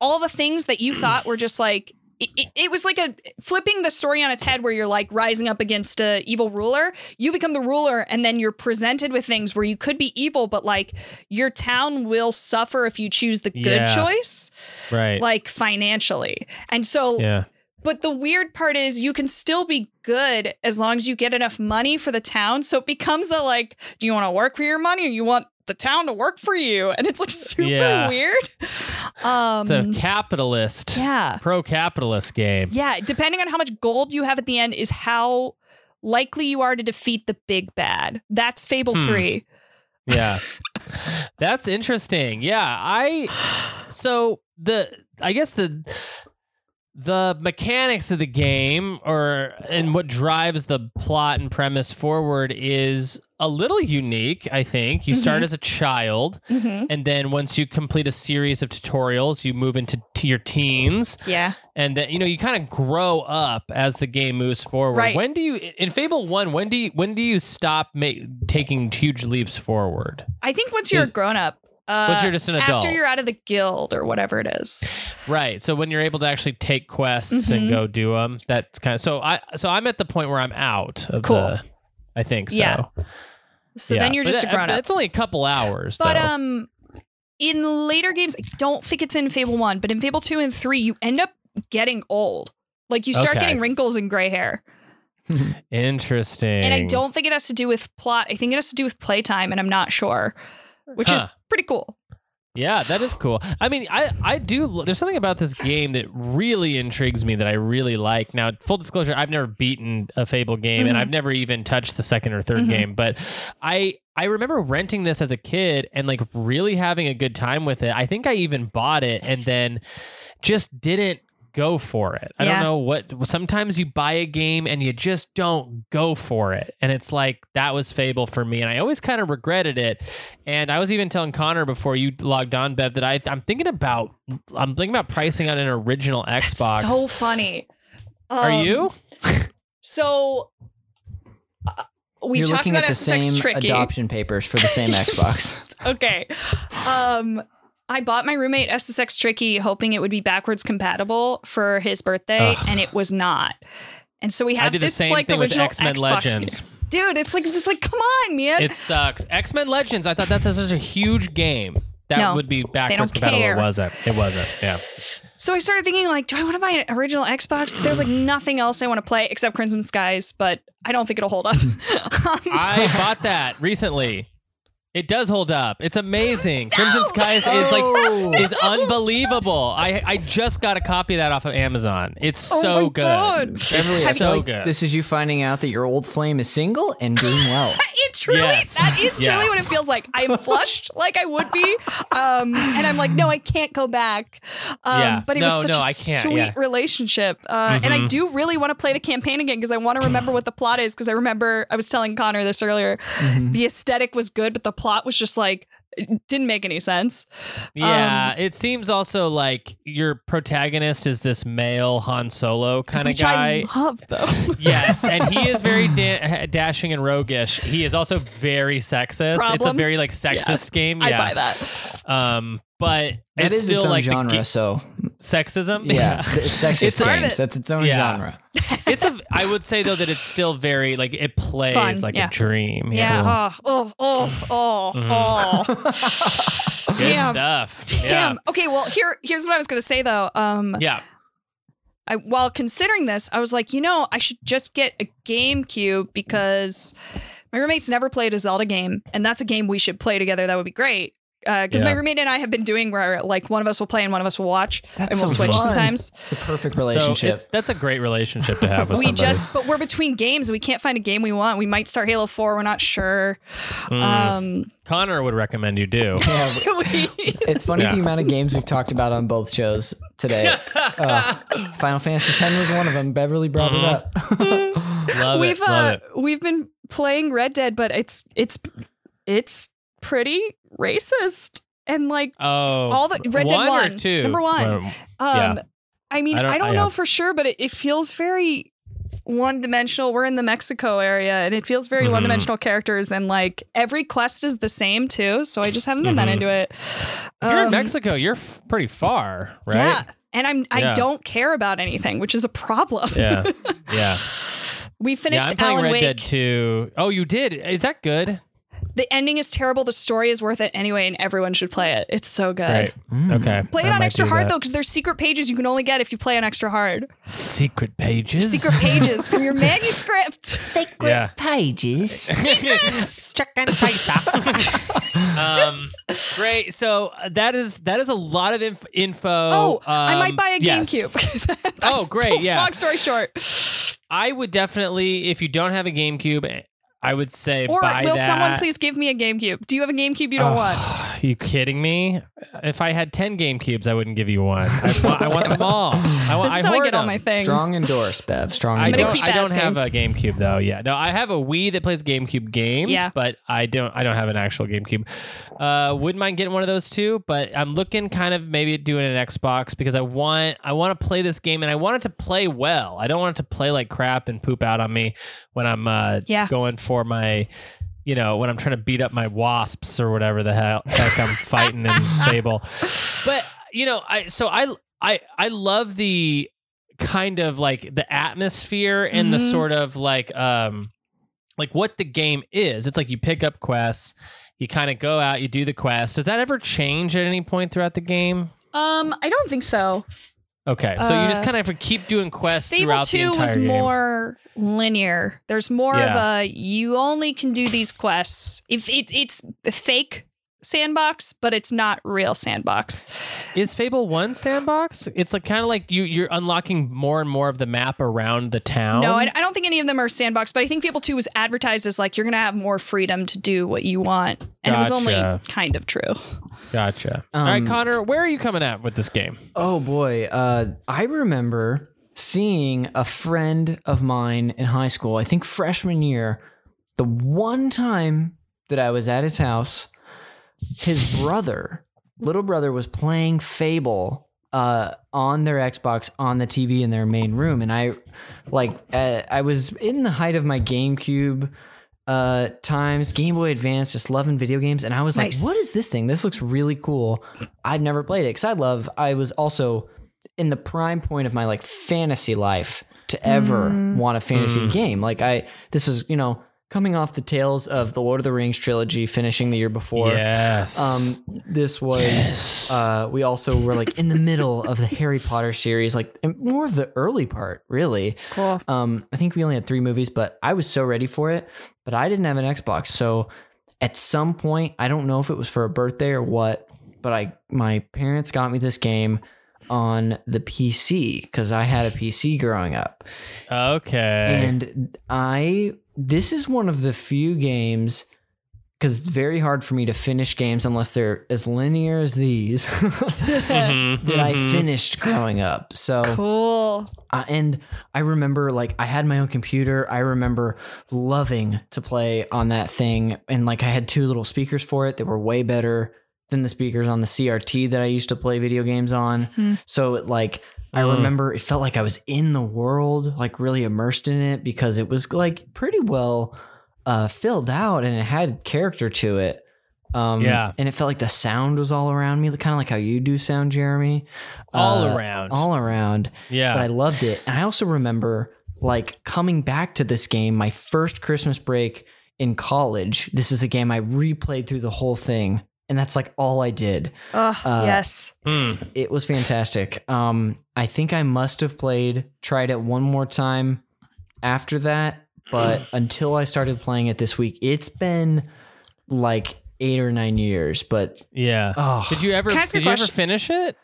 all the things that you thought were just like it, it, was like a flipping the story on its head where you're like rising up against a evil ruler you become the ruler and then you're presented with things where you could be evil but like your town will suffer if you choose the good Yeah. choice Right. like financially and so yeah. but the weird part is you can still be good as long as you get enough money for the town. So it becomes a like, do you want to work for your money or you want the town to work for you? And it's like super Yeah. weird. Um It's a capitalist, yeah. pro-capitalist game. Yeah. Depending on how much gold you have at the end is how likely you are to defeat the big bad. That's Fable Hmm. 3. Yeah. That's interesting. Yeah, I so the I guess the the mechanics of the game or and what drives the plot and premise forward is a little unique, I think. You start Mhm. as a child Mhm. and then once you complete a series of tutorials, you move into to your teens Yeah. and then you know you kind of grow up as the game moves forward. Right. When do you in Fable 1, when do you when do you stop ma- taking huge leaps forward? I think once you're Is- a grown up, uh, Once you're just an adult. after you're out of the guild or whatever it is. Right. So when you're able to actually take quests and Mhm. go do them, that's kind of so I so I'm at the point where I'm out of Cool. the I think so. Yeah. So Yeah. then you're But just a grown up. It's only a couple hours But though. um in later games, I don't think it's in Fable 1, but in Fable 2 and 3, you end up getting old. Like you start Okay. getting wrinkles and gray hair. Interesting. And I don't think it has to do with plot. I think it has to do with playtime, and I'm not sure. Which is pretty cool. Yeah, that is cool. I mean, I I do. There's something about this game that really intrigues me that I really like. Now, full disclosure, I've never beaten a Fable game, and Mhm. I've never even touched the second or 3rd Mhm. game. But I I remember renting this as a kid and like really having a good time with it. I think I even bought it and then just didn't go for it. I Yeah. don't know what. Sometimes you buy a game and you just don't go for it, and it's like that was Fable for me, and I always kind of regretted it. And I was even telling Connor before you logged on, Bev, that I I'm thinking about I'm thinking about pricing out an original Xbox. So funny. Are Um, you? So uh, we You're talked about at the SSX same Tricky. adoption papers for the same Xbox. okay. Um, I bought my roommate SSX Tricky hoping it would be backwards compatible for his birthday, Ugh. and it was not. And so we have this like original X Men Xbox Legends. game. Dude, it's like it's like come on, man. It sucks. X Men Legends. I thought that's such a huge game. That No, would be backwards compatible. care. It wasn't. It wasn't. Yeah. so I started thinking like, do I want to buy an original Xbox? But there's like nothing else I want to play except Crimson Skies, but I don't think it'll hold up. I bought that recently. It does hold up. It's amazing. Crimson Skies is like is unbelievable. I I just got a copy of that off of Amazon. It's Oh so my good. God. It's Beverly, I feel so like good. this is you finding out that your old flame is single and doing well. it truly Yes. that is truly Yes. what it feels like. I'm flushed like I would be. Um and I'm like, no, I can't go back. Um Yeah. but it No, was such no, a I can't, sweet yeah. relationship. Uh and I Mhm. do really want to play the campaign again because I want to remember what the plot is because I remember I was telling Connor this earlier. Mm-hmm. The aesthetic was good, but the plot was just like it didn't make any sense. yeah, it seems also like your protagonist is this male Han Solo kind of which guy. I love though. yes, and he is very da- dashing and roguish. He is also very sexist. It's a very like sexist game. I Yeah. buy that. Um, but That it's is still its own like the genre, ga- so sexism. yeah, the sexist It's games. it. That's its own Yeah. genre. it's a. I would say though that it's still very like it plays Fun, like yeah. a dream. Yeah. Oh, oh, oh, oh, oh. Good Damn. stuff. Damn. Okay, well here here's what I was gonna say though. Um Yeah. I while considering this, I was like, you know, I should just get a GameCube because my roommate's never played a Zelda game, and that's a game we should play together. That would be great. Because my Yeah. roommate and I have been doing where like one of us will play and one of us will watch, That's and we'll so switch fun. sometimes. It's a perfect relationship. it's- that's a great relationship to have with We somebody. just, but we're between games. We can't find a game we want. We might start Halo Four. We're not sure. Mm. Um, Connor would recommend you do. yeah, we- it's funny Yeah. the amount of games we've talked about on both shows today. Uh, Final Fantasy X was one of them. Beverly brought it up. Love we've it. Love uh, it. we've been playing Red Dead, but it's it's it's pretty racist and like Oh, all the- Red Dead one, one. or two. Number one. Well, um Yeah. I mean I I don't- don't, I know have- for sure, but it, it feels very one dimensional. We're in the Mexico area and it feels very Mhm. one dimensional characters and like every quest is the same too. So I just haven't been that Mhm. into it. If you're in Um, Mexico, you're f- pretty far, right? Yeah. And I'm I Yeah. don't care about anything, which is a problem. Yeah. Yeah. we yeah, finished I'm playing Alan Red Wake. Dead 2. Oh, you did? Is that good? The ending is terrible. The story is worth it anyway, and everyone should play it. It's so good. Great. Okay. Play it I on extra hard that. though, because there's secret pages you can only get if you play on extra hard. Secret pages. Secret pages from your manuscript. Secret Yeah. pages. Chicken um, great. So uh, that is that is a lot of inf- info. Oh, I might Um, buy a. GameCube. That's- Oh, great, yeah. Long story short. I would definitely, if you don't have a GameCube, I would say Or will that. someone please give me a GameCube? Do you have a GameCube you don't want? Are you kidding me? If I had ten GameCubes, I wouldn't give you one. I want, I want them all. I, want, This is I how I get all my things. Strong endorse, Bev. Strong I gonna don't. endorse. keep I don't have a GameCube though. Yeah, no, I have a Wii that plays GameCube games. Yeah. but I don't. I don't have an actual GameCube. Uh, wouldn't mind getting one of those too. But I'm looking kind of maybe doing an Xbox because I want. I want to play this game and I want it to play well. I don't want it to play like crap and poop out on me when I'm uh, Yeah. going for my. You know, when I'm trying to beat up my wasps or whatever the hell heck I'm fighting in Fable. But you know, I so I I I love the kind of like the atmosphere and the Mhm. sort of like um like what the game is. It's like you pick up quests, you kind of go out, you do the quest. Does that ever change at any point throughout the game? Um, I don't think so. Okay, so you just Uh, kind of have to keep doing quests Fable throughout the 2 entire was game. more linear. There's more of a you only can do these quests. If it, it's fake sandbox, but it's not real sandbox. Is Fable One sandbox? It's like kind of like you you're unlocking more and more of the map around the town. No, I, I don't think any of them are sandbox, but I think Fable 2 was advertised as like you're going to have more freedom to do what you want. And it was only kind of true. Gotcha. All right, Um, Connor, where are you coming at with this game? Oh boy, uh, I remember seeing a friend of mine in high school. I think freshman year. The one time that I was at his house, his brother, little brother, was playing Fable uh, on their Xbox on the TV in their main room, and I, like, uh, I was in the height of my GameCube uh times game boy advance just loving video games. And i was Nice. like what is this thing? This looks really cool. I've never played it. Because i love i was also in the prime point of my like fantasy life to ever want a fantasy game. Like i this is you know coming off the tails of the lord of the rings trilogy finishing the year before yes. um this was uh we also were like in the middle of the harry potter series like more of the early part really Cool. um, I think we only had three movies, but I was so ready for it. But I didn't have an Xbox, so at some point, I don't know if it was for a birthday or what, but I my parents got me this game on the PC because I had a PC growing up, okay. and I this is one of the few games because it's very hard for me to finish games unless they're as linear as these Mhm, that I mhm. finished growing up. So Cool. uh, and I remember like I had my own computer. I remember loving to play on that thing. And like I had two little speakers for it that were way better than the speakers on the CRT that I used to play video games on. Hmm. So it like I Mm. remember it felt like I was in the world, like really immersed in it because it was like pretty well uh, filled out and it had character to it. Um, Yeah. and it felt like the sound was all around me, kind of like how you do sound, Jeremy. all Uh, around. all around yeah. but I loved it. And I also remember like coming back to this game my first Christmas break in college. This is a game I replayed through the whole thing and that's like all I did. Ugh, Uh, yes. Mm. It was fantastic. Um, I think I must have played, tried it one more time after that, but until I started playing it this week, it's been like eight or nine years. But Yeah. oh, Did you ever Can I ask a did you ever question? finish it?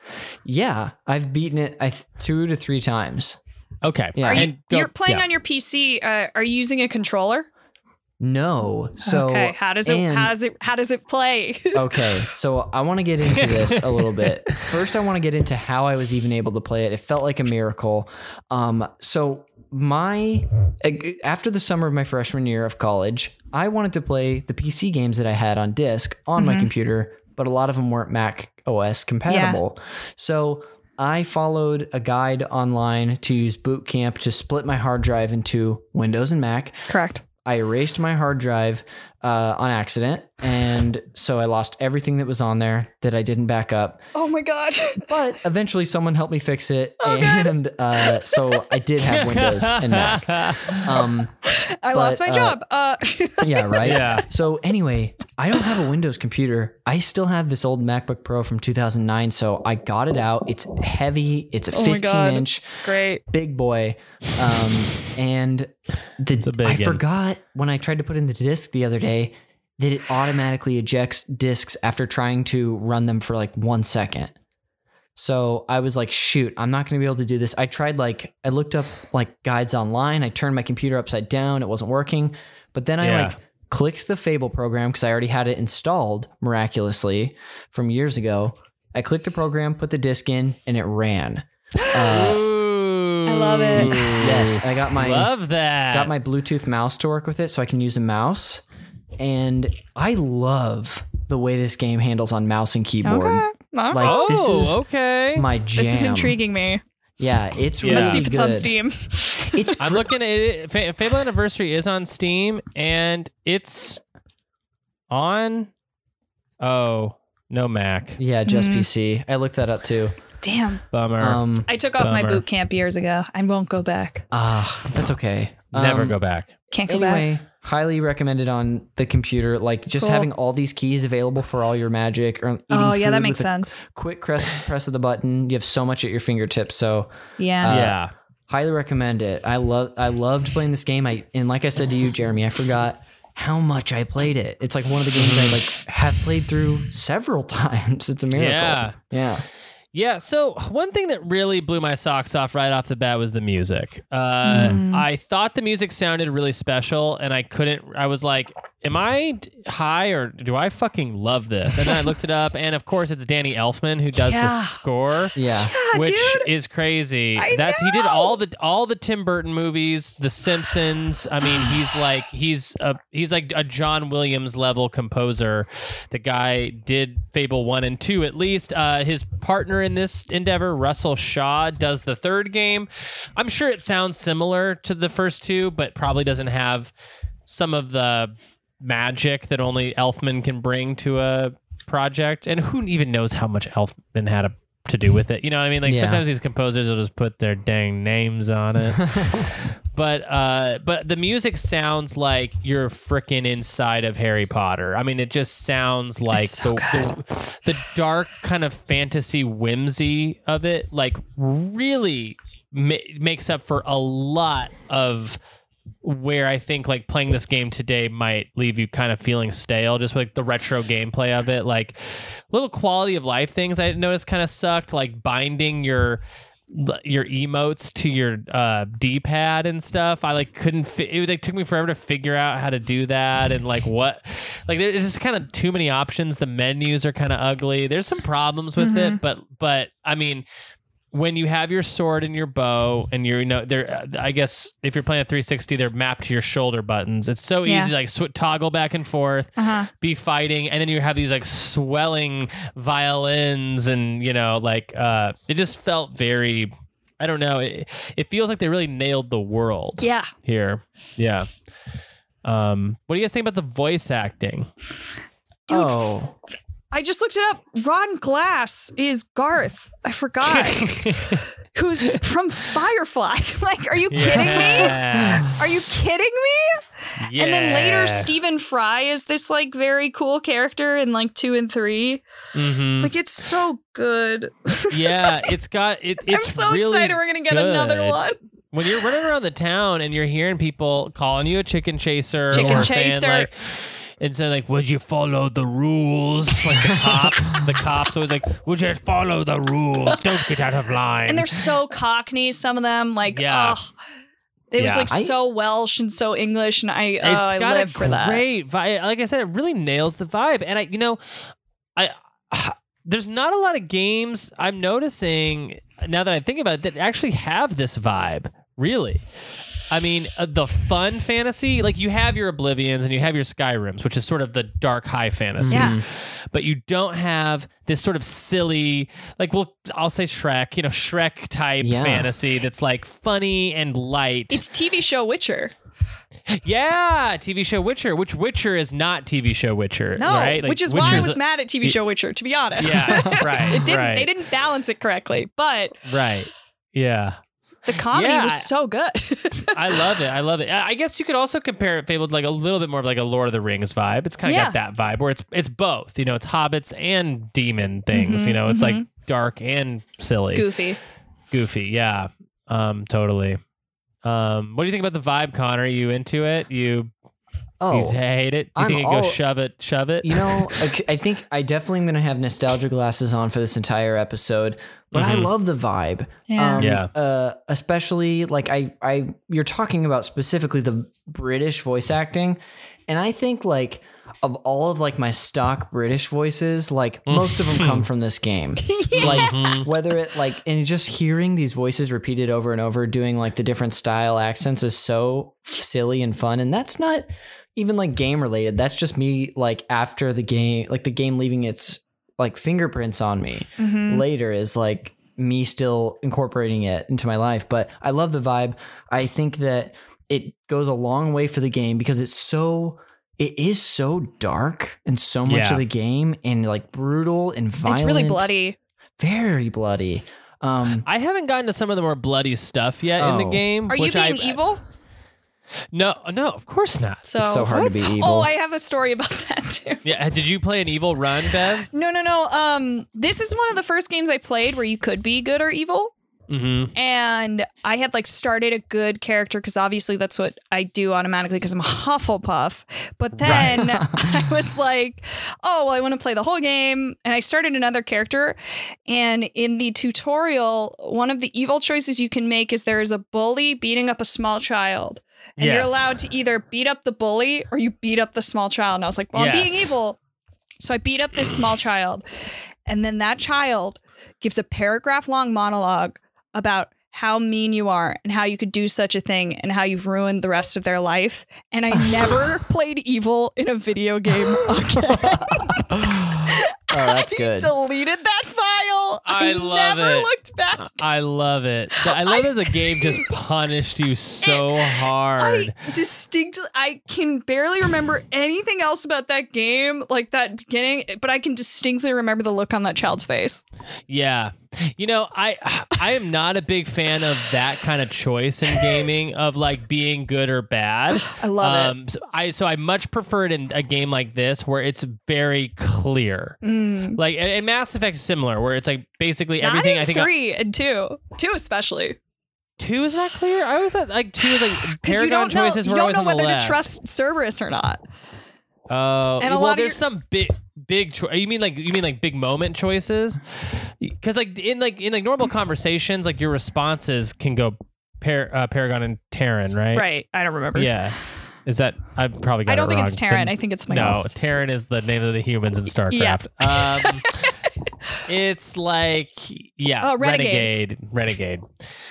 yeah, I've beaten it I th- two to three times. Okay. Yeah. Are you, And go- you're playing yeah. on your PC. Uh, are you using a controller? No, so okay. How does it? and- How does it? How does it play? okay, so I want to get into this a little bit. First, I want to get into how I was even able to play it. It felt like a miracle. Um, so my after the summer of my freshman year of college, I wanted to play the PC games that I had on disk on my computer, but a lot of them weren't Mac OS compatible. So I followed a guide online to use Boot Camp to split my hard drive into Windows and Mac. Correct. I erased my hard drive uh, on accident, and so I lost everything that was on there that I didn't back up. Oh my god. But eventually, someone helped me fix it, and uh, so I did have Windows and Mac. Um, I lost my uh, job. Uh, yeah, right. Yeah. So anyway, I don't have a Windows computer. I still have this old MacBook Pro from 2009, so I got it out. It's heavy. It's a Oh 15 God. inch great. big boy. Um, and the, big I one. forgot when I tried to put in the disc the other day that it automatically ejects discs after trying to run them for like one second. So I was like, shoot, I'm not going to be able to do this. I tried like, I looked up like guides online. I turned my computer upside down. It wasn't working. But then I Yeah. like clicked the Fable program because I already had it installed miraculously from years ago. I clicked the program, put the disc in, and it ran. Uh, Ooh. I love it. yes, I got my Love that. got my Bluetooth mouse to work with it so I can use a mouse. And I love the way this game handles on mouse and keyboard. Okay. All Like oh, this is okay. my jam. this is intriguing me. Yeah, it's Yeah. really Let's see if it's good. on Steam. It's I'm looking at it. Fa- Fable Anniversary is on Steam and it's on. Oh, no Mac. yeah, just Mhm. PC. I looked that up too. Damn. Bummer. Um, I took off my boot camp years ago. I won't go back. ah, that's okay. Never Um, go back. Can't go back. Anyway, highly recommended on the computer. Like just Cool. having all these keys available for all your magic or eating Oh yeah, that makes sense. Quick press press of the button. You have so much at your fingertips. So Yeah. Uh, yeah. highly recommend it. I love I loved playing this game. I and like I said to you, Jeremy, I forgot how much I played it. It's like one of the games I like have played through several times. It's a miracle. Yeah. Yeah. Yeah. So one thing that really blew my socks off right off the bat was the music. Uh, Mm. I thought the music sounded really special, and I couldn't. I was like, "Am I high or do I fucking love this?" And then I looked it up, and of course, it's Danny Elfman who does Yeah. the score. Yeah. Yeah, which dude. is crazy. I That's he did know. all the all the Tim Burton movies, The Simpsons. I mean, he's like he's a he's like a John Williams level composer. The guy did Fable one and two at least. Uh, his partner in this endeavor, Russell Shaw, does the third game. I'm sure it sounds similar to the first two, but probably doesn't have some of the magic that only Elfman can bring to a project. And who even knows how much Elfman had a, to do with it? You know what I mean? Like Yeah. sometimes these composers will just put their dang names on it. but uh, but the music sounds like you're freaking inside of Harry Potter. I mean, it just sounds like so the, the the dark kind of fantasy whimsy of it, like really ma- makes up for a lot of where I think like playing this game today might leave you kind of feeling stale, just like the retro gameplay of it. Like little quality of life things I noticed kind of sucked, like binding your your emotes to your uh, D-pad and stuff. I like couldn't. Fi- it like took me forever to figure out how to do that and like what. Like there's just kind of too many options. The menus are kind of ugly. There's some problems with it, but but I mean when you have your sword and your bow and you're you know they're uh, i guess if you're playing a 360 they're mapped to your shoulder buttons it's so Yeah. easy like sw- toggle back and forth Uh-huh. be fighting and then you have these like swelling violins and you know like uh it just felt very i don't know it, it feels like they really nailed the world Yeah. here yeah um what do you guys think about the voice acting Dude, oh. I just looked it up. Ron Glass is Garth. I forgot. who's from Firefly. like, are you kidding me? Are you kidding me? And then later, Stephen Fry is this like very cool character in like two and three. Mhm. Like, it's so good. yeah, it's got it. I'm It's so really excited we're gonna get another one. when you're running around the town and you're hearing people calling you a chicken chaser Chicken or chaser. saying like and saying like would you follow the rules like the cop the cops always like would you follow the rules don't get out of line And they're so cockney, some of them. Like, Yeah. ugh. It was like I- so Welsh and so English, and I, oh, it's I got live a for that. great vibe like i said it really nails the vibe and i you know i there's not a lot of games i'm noticing now that i think about it that actually have this vibe really I mean, uh, the fun fantasy, like you have your Oblivions and you have your Skyrims, which is sort of the dark high fantasy. Yeah. But you don't have this sort of silly, like, well, I'll say Shrek, you know, Shrek type Yeah. fantasy that's like funny and light. It's TV show Witcher. yeah, TV show Witcher, which Witcher is not TV show Witcher. No, right? Like, which is why I was a- mad at TV show Witcher. To be honest, Yeah, right. it didn't. right, They didn't balance it correctly, but Right. Yeah. The comedy Yeah, was so good. I love it. I love it. I guess you could also compare it Fable to like a little bit more of like a Lord of the Rings vibe. It's kind of Yeah. got that vibe where it's it's both. You know, it's hobbits and demon things. Mhm, you know, it's mhm. like dark and silly, Goofy. goofy. Yeah, um, totally. Um, what do you think about the vibe, Connor? Are you into it? You, Oh, you hate it? Do you I'm think it goes all- shove it, shove it? You know, I- I think I definitely am gonna have nostalgia glasses on for this entire episode, but I Mhm. love the vibe. Yeah. Um, Yeah. Uh, especially like I, I, you're talking about specifically the British voice acting, and I think like of all of like my stock British voices, like most of them come from this game. Like Mhm. whether it like and just hearing these voices repeated over and over, doing like the different style accents is so silly and fun, and that's not even like game related. That's just me like after the game, like the game leaving its like fingerprints on me Mhm. later is like me still incorporating it into my life. But I love the vibe. I think that it goes a long way for the game because it's so it is so dark and so much Yeah. of the game and like brutal and violent. It's really bloody. Very bloody. Um I haven't gotten to some of the more bloody stuff yet in the Oh. game. Are you which I- being evil? No, no, of course not. So it's so hard to be evil. Oh, I have a story about that too. Yeah, did you play an evil run, Bev? No, no, no. Um, this is one of the first games I played where you could be good or evil. Mm-hmm. And I had like started a good character because obviously that's what I do automatically because I'm a Hufflepuff. But then I was like, oh, well, I want to play the whole game. And I started another character. And in the tutorial, one of the evil choices you can make is there is a bully beating up a small child. And you're allowed to either beat up the bully or you beat up the small child. And I was like, well, I'm being evil. So I beat up this small child. And then that child gives a paragraph long monologue about how mean you are and how you could do such a thing and how you've ruined the rest of their life. And I never played evil in a video game again. oh, that's I deleted that file. I love never it. looked back. I love it. So I love that the game just punished you so hard. I distinctly, I can barely remember anything else about that game, like that beginning, but I can distinctly remember the look on that child's face. Yeah. You know, I I am not a big fan of that kind of choice in gaming of like being good or bad. I love it. um, So I so I much prefer it in a game like this where it's very clear. Mm. Like and, Mass Effect is similar where it's like basically Not everything in I think three and two, two especially, two is not clear. I always thought like two is like because you Paragon don't know choices you don't know whether to trust Cerberus or not. Oh, And a well, lot there's your- some big, big. Cho- you mean like you mean like big moment choices? Because like in like in like normal conversations, like your responses can go par- uh, Paragon and Terran, right? Right. I don't remember. Yeah. Is that I probably got I don't think wrong. it's Terran. The- I think it's something no, else. Terran is the name of the humans in StarCraft. Um, it's like yeah, Oh, renegade, renegade.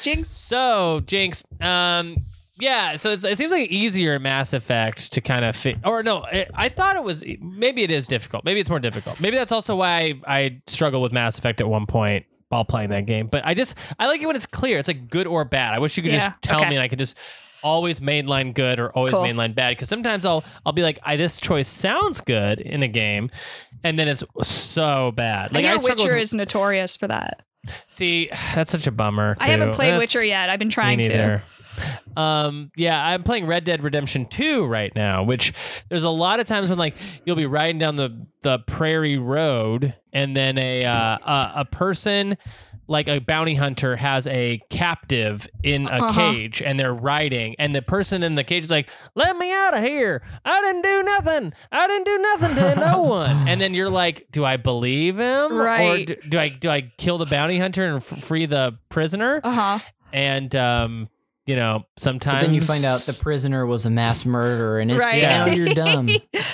Jinx. So Jinx, um, yeah. So it's, it seems like easier Mass Effect to kind of fit. Or no, it, I thought it was. Maybe it is difficult. Maybe it's more difficult. Maybe that's also why I, I struggled with Mass Effect at one point while playing that game. But I just I like it when it's clear. It's like good or bad. I wish you could Yeah, just tell okay. me and I could just always mainline good or always Cool. mainline bad because sometimes I'll I'll be like I this choice sounds good in a game and then it's so bad I hear struggle Witcher with- is notorious for that. See, that's such a bummer. I haven't played That's- Witcher yet. I've been trying to. Um, yeah, I'm playing Red Dead Redemption 2 right now, which there's a lot of times when like you'll be riding down the the prairie road and then a uh, a, a person like a bounty hunter has a captive in a Uh-huh. cage and they're riding and the person in the cage is like let me out of here i didn't do nothing i didn't do nothing to no one and then you're like do i believe him or Right. do, do i do i kill the bounty hunter and f- free the prisoner Uh huh. and um, you know, sometimes But then you find out the prisoner was a mass murderer, and it, Right. now you're dumb.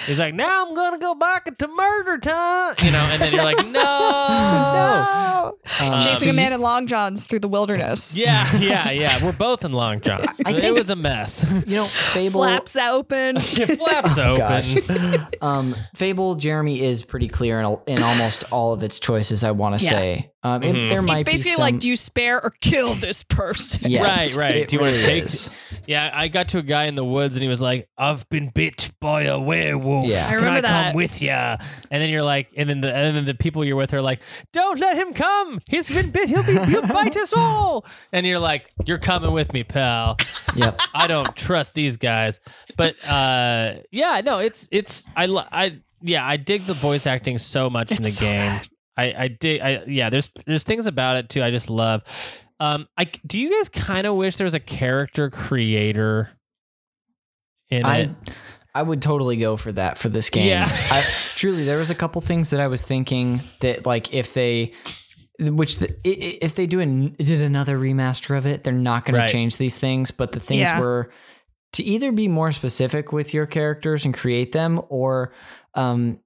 he's like, now I'm gonna go back to murder time, you know, and then you're like, no, No. Um, Chasing so a man in long johns through the wilderness. yeah, yeah, yeah. We're both in long johns. I think, it was a mess. you know, Fable. Flaps open. It flaps open. Um, Fable, Jeremy is pretty clear in, in almost all of its choices. I want to Yeah. say, um, it- Mhm. there might It's be basically some, like, do you spare or kill this person? Yes, Right, right. it Do you wanna take- is. Yeah, I got to a guy in the woods and he was like, "I've been bit by a werewolf. Yeah. I Can remember I that. come with ya?" And then you're like, and then the and then the people you're with are like, "Don't let him come. He's been bit. He'll be he'll bite us all." And you're like, "You're coming with me, pal." Yep. I don't trust these guys. But uh, yeah, no, it's it's I lo- I yeah, I dig the voice acting so much in the so game. I I dig I yeah, there's there's things about it too I just love. Um I do you guys kind of wish there was a character creator in I it? I would totally go for that for this game. Yeah. I, truly, there was a couple things that I was thinking that like if they, which the, i- i- if they do an, did another remaster of it, they're not going Right. to change these things. But the things Yeah. were to either be more specific with your characters and create them, or um,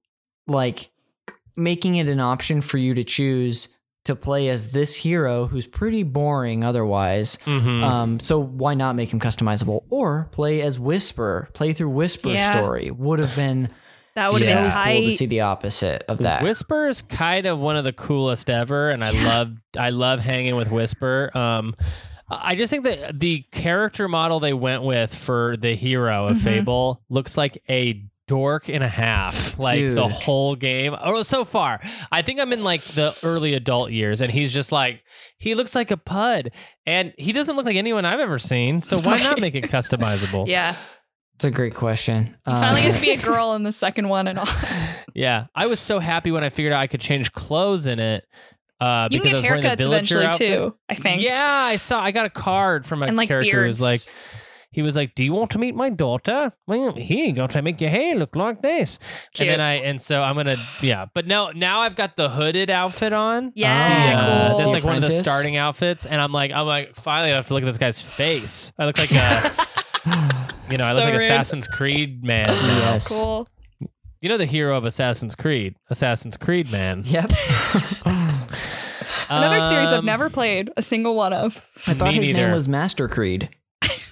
like making it an option for you to choose to play as this hero who's pretty boring otherwise Mhm. um, so why not make him customizable or play as Whisper? Play through Whisper Yeah. story would have been That would have Yeah. been so cool to see the opposite of that. Whisper is kind of one of the coolest ever, and I love I love hanging with Whisper. Um, I just think that the character model they went with for the hero of Mhm. Fable looks like a dork and a half, like the whole game. oh so far, I think I'm in like the early adult years, and he's just like he looks like a pud, and he doesn't look like anyone I've ever seen. So why not make it customizable? yeah. It's a great question. You finally Um, get to be a girl in the second one and all. Yeah, I was so happy when I figured out I could change clothes in it. Uh, You because I can was get wearing the haircuts villager eventually outfit. too, I think. Yeah, I saw. I got a card from a And, like, character who was like, beards. He was like, "Do you want to meet my daughter? Well, here you go. Try to make your hair look like this." Cute. And then I and so I'm gonna yeah, but no, now I've got the hooded outfit on. Yeah, The, uh, cool. That's like one of the starting outfits, and I'm like, I'm like, finally, I have to look at this guy's face. I look like a, you know, I look like rude. Assassin's Creed man. Yes. cool. You know the hero of Assassin's Creed, Assassin's Creed man. Yep. Another series I've Um, never played a single one of. I thought his neither. name was Master Creed.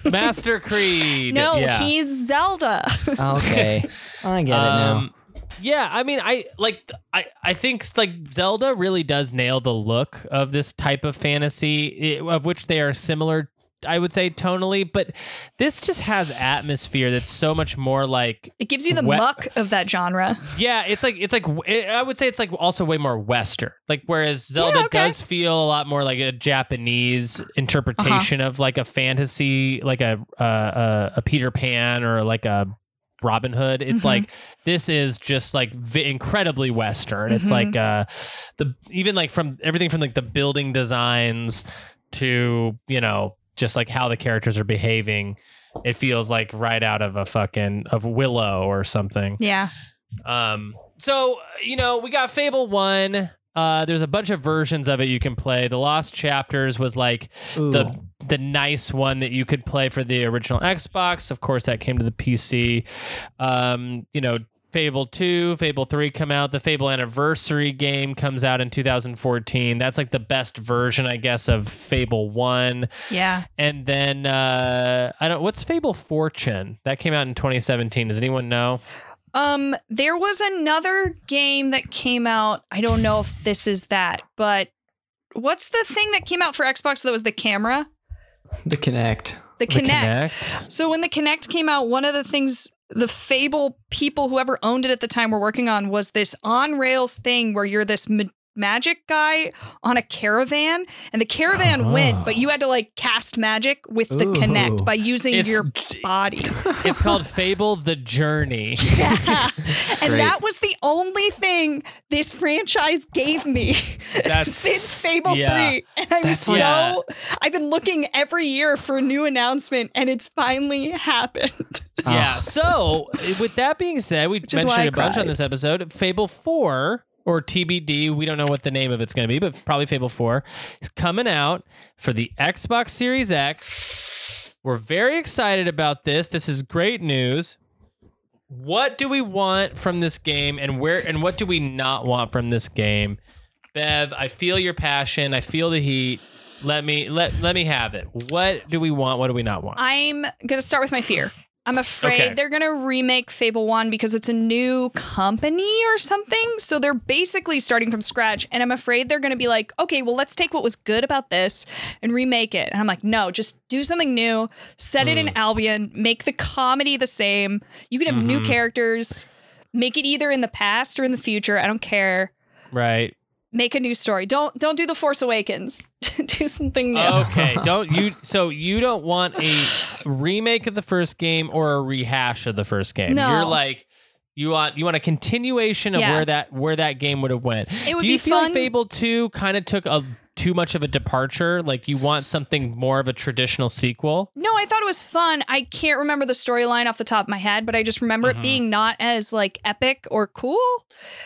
Master Creed. No, yeah. he's Zelda. Okay, I get it now. Um, Yeah, I mean, I like, I, I think like Zelda really does nail the look of this type of fantasy, i- of which they are similar. I would say tonally, but this just has atmosphere that's so much more like, It gives you the Wet- muck of that genre. yeah, it's like it's like it, I would say it's like also way more Western. Like whereas Zelda okay. does feel a lot more like a Japanese interpretation of like a fantasy, like a uh, a, a Peter Pan or like a Robin Hood. It's Mhm. like this is just like v- incredibly Western. It's Mhm. like uh the even like from everything from like the building designs to you know just like how the characters are behaving. It feels like right out of a fucking of Willow or something. Yeah. Um, so you know, we got Fable One. Uh, there's a bunch of versions of it you can play. The Lost Chapters was like Ooh. the the nice one that you could play for the original Xbox. Of course, that came to the PC. Um, you know, Fable 2, Fable 3 come out. The Fable Anniversary game comes out in 2014. That's like the best version, I guess, of Fable 1. Yeah. And then uh I don't what's Fable Fortune? That came out in 2017. Does anyone know? Um, there was another game that came out. I don't know if this is that, but what's the thing that came out for Xbox that was the camera? the Kinect. The The Kinect. Kinect? So when the Kinect came out, one of the things the Fable people, whoever owned it at the time, were working on was this on rails thing where you're this ma- magic guy on a caravan, and the caravan Oh. went, but you had to like cast magic with the Ooh. Kinect by using It's- your body. It's called Fable the Journey. Yeah. and that was the only thing this franchise gave me That's since Fable yeah. 3. And I'm That's so like- I've been looking every year for a new announcement and it's finally happened. Yeah. Ah. So, with that being said, we is why mentioned I a bunch on this episode. Fable 4 or TBD, we don't know what the name of it's going to be, but probably Fable 4 is coming out for the Xbox Series X. We're very excited about this. This is great news. What do we want from this game and where and what do we not want from this game? Bev, I feel your passion. I feel the heat. Let me let let me have it. What do we want? What do we not want? I'm going to start with my fear. I'm afraid Okay. they're going to remake Fable 1 because it's a new company or something. So they're basically starting from scratch. And I'm afraid they're going to be like, okay, well, let's take what was good about this and remake it. And I'm like, no, just do something new, set it in Albion, make the comedy the same. You can have new Mhm. characters, make it either in the past or in the future. I don't care. right. Make a new story. Don't don't do the Force Awakens. do something new. Okay, don't you? So you don't want a remake of the first game or a rehash of the first game? No. You're like you want you want a continuation of Yeah. where that where that game would have went. It would Do you be feel fun. like Fable Two kind of took a too much of a departure? Like you want something more of a traditional sequel? No, I thought it was fun. I can't remember the storyline off the top of my head, but I just remember Mhm. it being not as like epic or cool.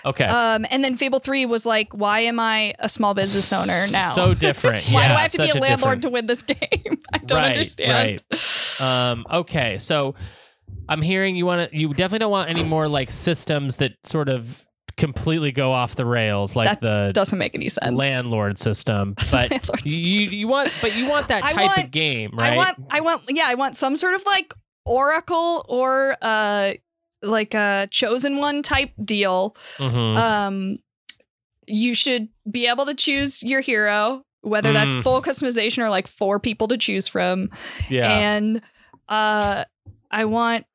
Okay. Um, and then Fable Three was like, why am I a small business owner now? So different. why do I have to be a landlord different- to win this game? I don't Right, understand. Um, okay, so I'm hearing you want to. You definitely don't want any more like systems that sort of completely go off the rails, like That the Doesn't make any sense. landlord system. But Landlord you, system. you want, but you want that I type of game, right? I want, I want, yeah, I want some sort of like Oracle or uh, like a chosen one type deal. Mhm. um you should be able to choose your hero whether that's Mm. full customization or like four people to choose from yeah. and uh i want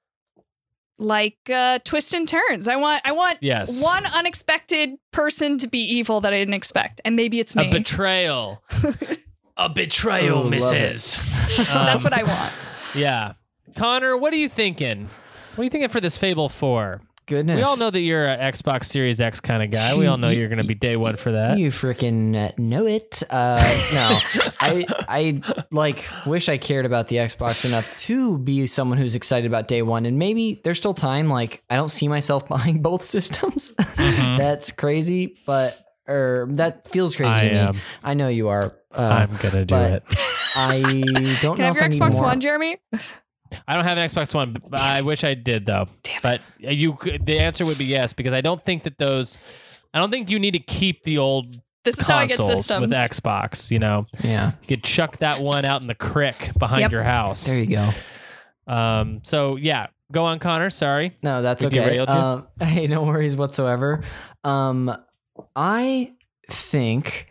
like uh twists and turns i want i want yes. one unexpected person to be evil that i didn't expect and maybe it's me. a betrayal. a betrayal, Ooh, love it. Mrs. that's Um, what i want Yeah. Connor, what are you thinking? What are you thinking for this Fable 4? Goodness. We all know that you're an Xbox Series X kind of guy. We all know you're going to be day one for that. You freaking uh, know it. Uh, no, I I like wish I cared about the Xbox enough to be someone who's excited about day one, and maybe there's still time. Like I don't see myself buying both systems. Mhm. That's crazy, but or that feels crazy I to me. I know you are. Uh, I'm going to do but- it. I don't can i know have your if I need xbox more. one jeremy I don't have an Xbox One. But I wish I did though. Damn it. But you, could- the answer would be yes because I don't think that those. I don't think you need to keep the old this is how i get consoles systems with Xbox. You know, Yeah, you could chuck that one out in the crick behind Yep. your house. there you go. Um. So yeah, go on, Connor. Sorry. No, that's We okay. Um, hey, no worries whatsoever. Um, I think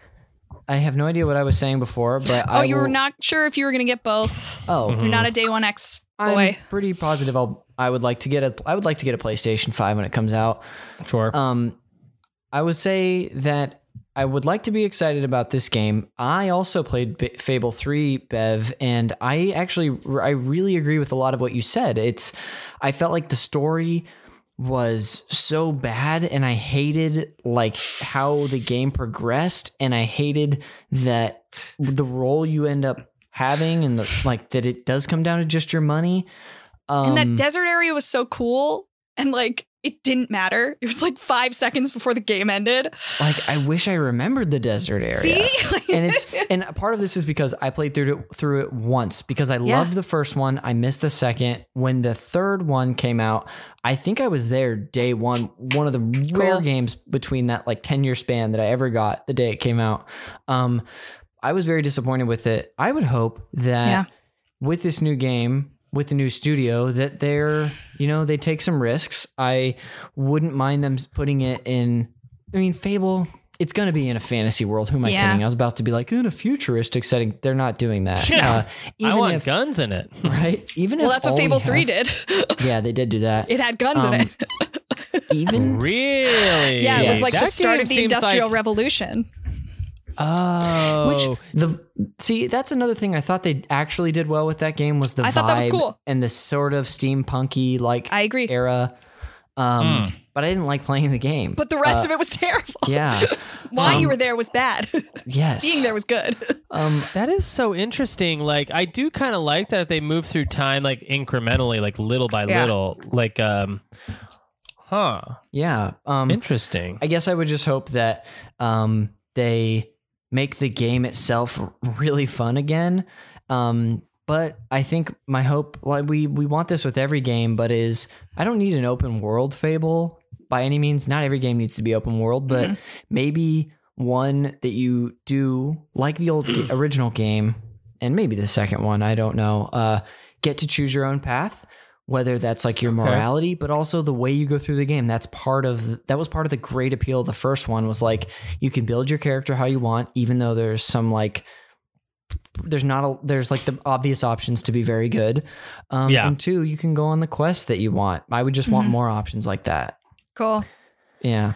I have no idea what I was saying before, but oh I you were will- not sure if you were gonna get both Oh, Mhm. you're not a day one x I'm boy pretty positive. I'll. I would like to get a. I would like to get a PlayStation Five when it comes out. Sure. Um, I would say that I would like to be excited about this game. I also played B- Fable 3, Bev, and I actually I really agree with a lot of what you said. It's I felt like the story was so bad and I hated like how the game progressed and I hated that the role you end up having and the like that it does come down to just your money. Um, and that desert area was so cool and like it didn't matter it was like five seconds before the game ended like I wish I remembered the desert area. see and it's and part of this is because I played through it through it once because I Yeah. loved the first one. I missed the second. When the third one came out, I think I was there day one. One of the rare Cool. games between that like ten year span that I ever got the day it came out. Um, I was very disappointed with it. I would hope that Yeah. with this new game. With the new studio, that they're, you know, they take some risks. I wouldn't mind them putting it in. I mean, Fable, it's going to be in a fantasy world. Who am I Yeah. kidding? I was about to be like, in a futuristic setting. They're not doing that. Yeah. Uh, even I want if, guns in it. right? Even well if that's what all we fable 3 have- did Yeah, they did do that. it had guns in Um, it even Really? Yeah, it was Yes. like the start of the Industrial like- Revolution. Oh, Which the see that's another thing I thought they actually did well with that game was the I vibe thought that was cool. and the sort of steampunky like I agree. era. Um, but I didn't like playing the game. But the rest Uh, of it was terrible. yeah, Why Um, you were there was bad. yes, Being there was good. Um, That is so interesting. Like I do kind of like that they move through time like incrementally, like little by Yeah. little. Like um huh. yeah. Um, Interesting. I guess I would just hope that um, they make the game itself really fun again. Um, but I think my hope, like we we want this with every game, but is I don't need an open world Fable by any means. Not every game needs to be open world, but maybe one that you do like the old original game, and maybe the second one. I don't know. Uh, get to choose your own path. Whether that's like your morality, but also the way you go through the game. That's part of that was part of the great appeal of the first one was like you can build your character how you want, even though there's some like there's not a there's like the obvious options to be very good. Um Yeah. and two, you can go on the quest that you want. I would just want Mhm. more options like that. Cool. Yeah.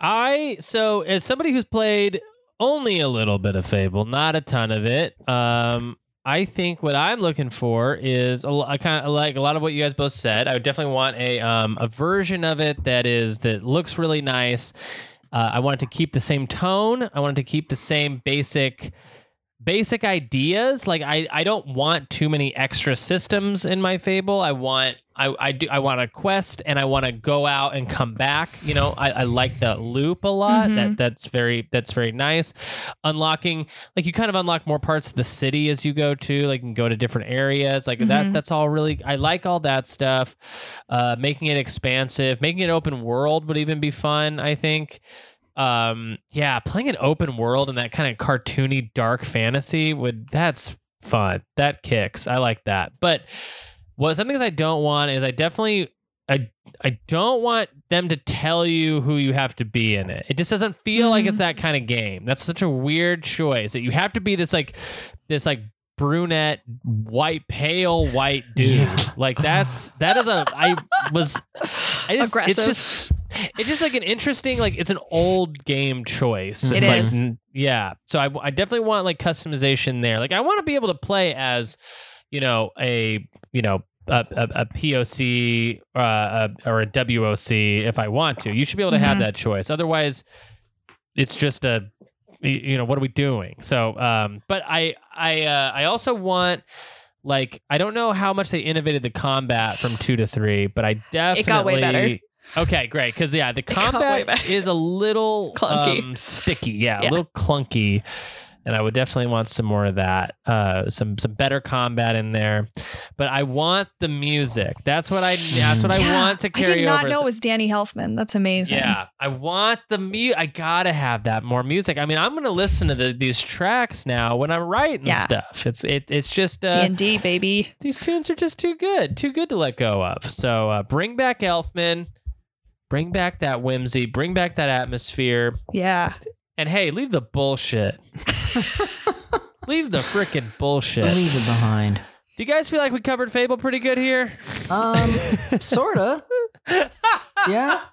I so as somebody who's played only a little bit of Fable, not a ton of it. Um, I think what I'm looking for is a, I kind of like a lot of what you guys both said. I would definitely want a um a version of it that is that looks really nice. Uh, I want it to keep the same tone. I want it to keep the same basic basic ideas. Like I, I don't want too many extra systems in my Fable. I want I, I do I want a quest and I want to go out and come back. You know, I, I like that loop a lot. Mhm. That that's very that's very nice. Unlocking like you kind of unlock more parts of the city as you go to. Like you can go to different areas. Like that Mhm. that's all really I like all that stuff. Uh making it expansive, making it open world would even be fun, I think um yeah playing an open world and that kind of cartoony dark fantasy would that's fun. That kicks. I like that. But what some things i don't want is i definitely i i don't want them to tell you who you have to be in it. It just doesn't feel like it's that kind of game. That's such a weird choice that you have to be this like this like brunette white pale white dude. Like that's that is a i was I just, Aggressive. it's just it's just like an interesting like it's an old game choice. It it's like is. mm, yeah. So I, I definitely want like customization there. Like i want to be able to play as you know a you know a, a, a poc uh, a, or a woc if i want to. You should be able to have Mhm. that choice. Otherwise it's just a you know what are we doing? So um but i i uh, i also want like i don't know how much they innovated the combat from two to three but i definitely It got way better. Okay great because yeah the combat is a little Clunky. um, sticky yeah, Yeah. a little clunky and I would definitely want some more of that. Uh, some some better combat in there, but I want the music. That's what I. That's what I Yeah, want to carry. I did not over. know it was Danny Elfman. That's amazing. Yeah, I want the mu. I gotta have that more music. I mean, I'm gonna listen to the, these tracks now when I'm writing Yeah. stuff. It's it. It's just uh, D&D, baby. these tunes are just too good, too good to let go of. So uh, bring back Elfman, bring back that whimsy, bring back that atmosphere, Yeah. and hey, leave the bullshit. leave the freaking bullshit. Leave it behind. Do you guys feel like we covered Fable pretty good here? Um, sorta. Yeah.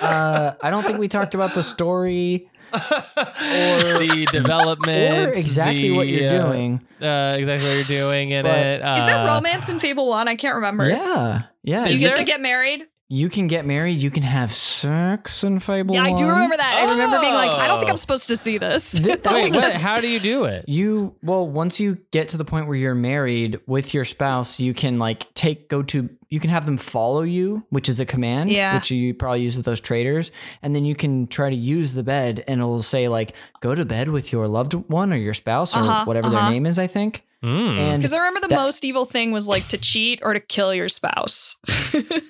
Uh, I don't think we talked about the story or the development, or exactly what you're uh, doing. uh, exactly what you're doing in But- it. Is there Uh, romance in Fable 1? I can't remember. Yeah, yeah. Do you Is get there? to get married? You can get married. You can have sex in Fable. Yeah, I do remember that. I remember being like, I don't think Oh. I'm supposed to see this. Th- Wait, what? How do you do it? You well, once you get to the point where you're married with your spouse, you can like take go to you can have them follow you, which is a command, Yeah. which you probably use with those traders, and then you can try to use the bed, and it'll say like go to bed with your loved one or your spouse or Uh-huh, whatever uh-huh. their name is, I think. Mm. Because I remember the that- most evil thing was like to cheat or to kill your spouse.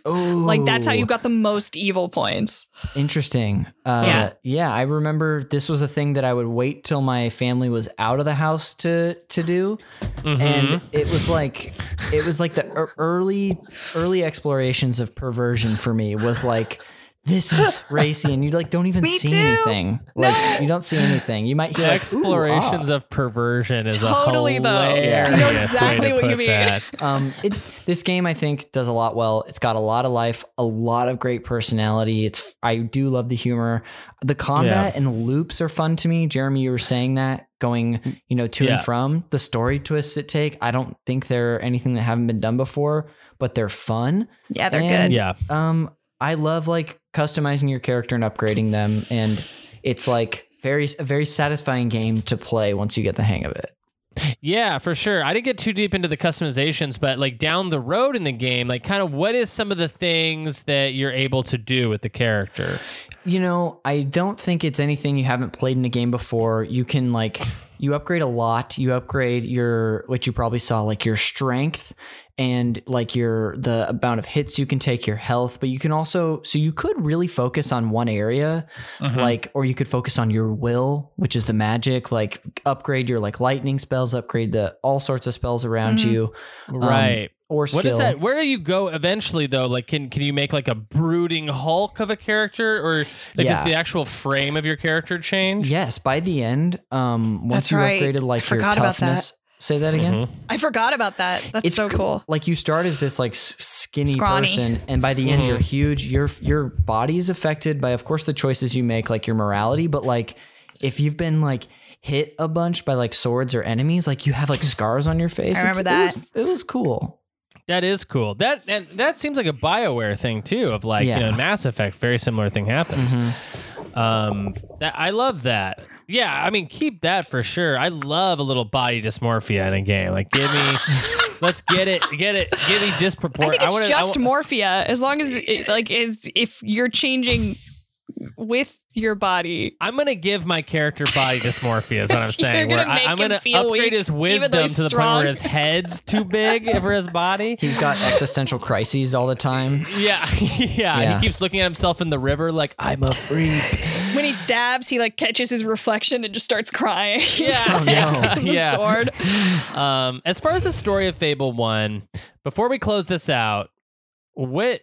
oh, like that's how you got the most evil points. Interesting. Uh, Yeah. yeah. I remember this was a thing that I would wait till my family was out of the house to to do, Mhm. and it was like it was like the early early explorations of perversion for me was like this is racy, and you like don't even see too. anything. Like you don't see anything. You might hear like, Explorations ah. of perversion is Totally, a though. hilarious I know way exactly what you mean. um it, this game i think does a lot well it's got a lot of life a lot of great personality it's i do love the humor the combat and the loops are fun to me jeremy you were saying that going you know to Yeah. and from the story twists it take i don't think they're anything that haven't been done before but they're fun Yeah, they're And- good. Yeah. um i love like customizing your character and upgrading them and it's like very a very satisfying game to play once you get the hang of it Yeah, for sure. I didn't get too deep into the customizations, but like down the road in the game, like kind of what is some of the things that you're able to do with the character? You know, I don't think it's anything you haven't played in a game before. You can like you upgrade a lot. You upgrade your what you probably saw like your strength and like your the amount of hits you can take, your health, but you can also so you could really focus on one area Mm-hmm. like or you could focus on your will, which is the magic, like upgrade your like lightning spells, upgrade the all sorts of spells around Mhm. you. um, right. or skill. What is that? Where do you go eventually though? Like can can you make like a brooding Hulk of a character or like does the actual frame of your character change? Yes, by the end, um once That's you right. upgraded like your Forgot about that. toughness. Say that again. Mhm. I forgot about that. That's so cool. Like you start as this like skinny Scrawny. person, and by the end you're huge. Your your body is affected by, of course, the choices you make, like your morality. But like if you've been like hit a bunch by like swords or enemies, like you have like scars on your face. I remember It's- It was, it was cool. That is cool. That and that seems like a BioWare thing too of like, you Yeah. know, Mass Effect, very similar thing happens. Um that I love that. Yeah, I mean keep that for sure. I love a little body dysmorphia in a game. Like give me let's get it, get it, give me I disproportionate. think it's wanna- just wa- morphia as long as it, like is if you're changing with your body. I'm gonna give my character body dysmorphia. Is what I'm saying. gonna Where I, I'm gonna feel upgrade weak, his wisdom to the point where his head's too big for his body. He's got existential crises all the time. Yeah, yeah, Yeah. He keeps looking at himself in the river like I'm a freak. When he stabs, he like catches his reflection and just starts crying. Yeah. Oh, no. the Yeah. sword. Um, as far as the story of Fable One, before we close this out, what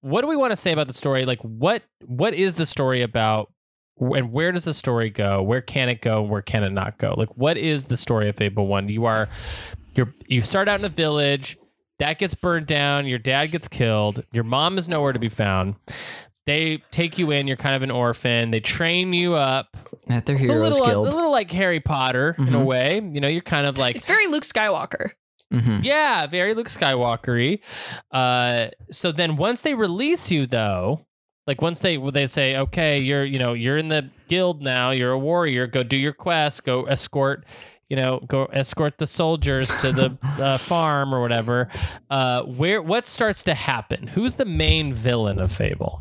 what do we want to say about the story? Like, what what is the story about, and where does the story go? Where can it go? Where can it not go? Like, what is the story of Fable One? You are you're you start out in a village that gets burned down. Your dad gets killed. Your mom is nowhere to be found. They take you in. You're kind of an orphan. They train you up. At their It's a heroes little, guild. a little like Harry Potter in a Mhm. way. You know, you're kind of like It's very Luke Skywalker. Mhm. yeah, very Luke Skywalkery. Uh, so then once they release you, though, like once they they say, okay, you're you know you're in the guild now, you're a warrior, go do your quest, go escort. You know, go escort the soldiers to the uh, farm or whatever. Uh, where what starts to happen? Who's the main villain of Fable?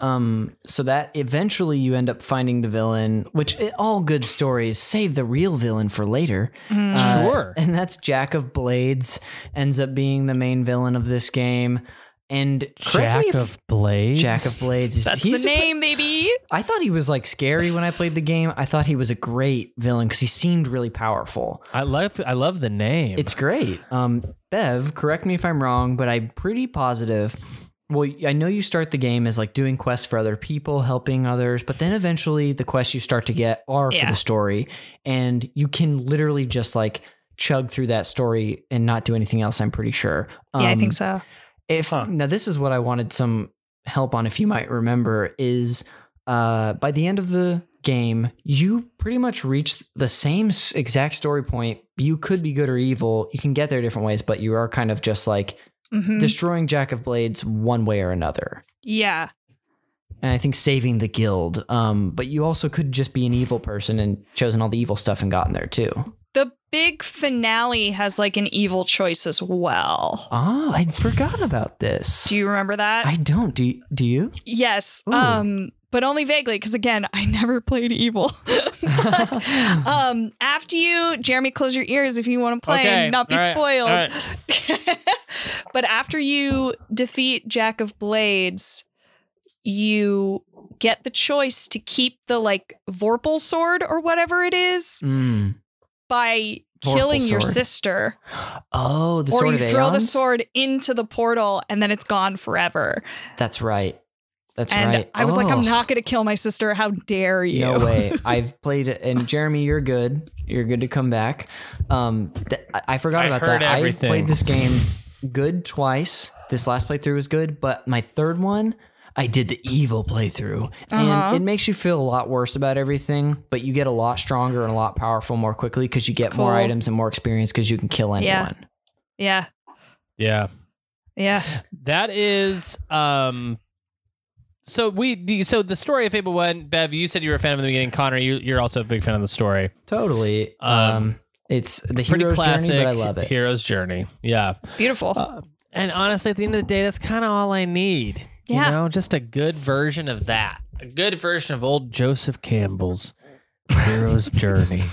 Um, so that eventually you end up finding the villain, which eh, all good stories save the real villain for later. Uh, Sure. and that's Jack of Blades ends up being the main villain of this game. And Jack if- of Blades. Jack of Blades. is- That's he's the a name, baby. I thought he was like scary when I played the game. I thought he was a great villain because he seemed really powerful. I love I love the name. It's great. Um, Bev, correct me if I'm wrong, but I'm pretty positive. Well, I know you start the game as like doing quests for other people, helping others, but then eventually the quests you start to get are for the story, and you can literally just like chug through that story and not do anything else. I'm pretty sure. yeah, I Um, think so. if Huh. now this is what I wanted some help on, if you might remember, is uh, by the end of the game, you pretty much reach the same exact story point. You could be good or evil. You can get there different ways, but you are kind of just like Mhm. destroying Jack of Blades one way or another. yeah. And I think saving the guild. Um, but you also could just be an evil person and chosen all the evil stuff and gotten there too. The big finale has like an evil choice as well. Oh, I forgot about this. Do you remember that? I don't. Do you, do you? yes. Ooh. Um, but only vaguely, because again, I never played evil. But, um, after you, Jeremy, close your ears if you want to play Okay, and not be right, spoiled. right. but after you defeat Jack of Blades, you get the choice to keep the like Vorpal sword or whatever it is Mm. by Vorpal killing your sister. Oh, the or sword you throw the sword into the portal and then it's gone forever. That's right. That's and right. I was like, Oh. I'm not going to kill my sister. How dare you? No way. I've played it, and Jeremy, you're good. You're good to come back. Um, th- I- I forgot I about heard that. I've played this game good twice. This last playthrough was good, but my third one, I did the evil playthrough, Uh-huh. and it makes you feel a lot worse about everything. But you get a lot stronger and a lot powerful more quickly because you get more items and more experience because you can kill anyone. Yeah. anyone. Yeah. Yeah. Yeah. That is um so we the, so the story of Fable 1 Bev you said you were a fan of the beginning Connor you you're also a big fan of the story. Totally. Um, Um, it's the hero's classic journey, but I love it. Hero's journey. Yeah. It's beautiful. Uh, and honestly at the end of the day that's kind of all I need. Yeah. You know, just a good version of that. A good version of old Joseph Campbell's Hero's Journey.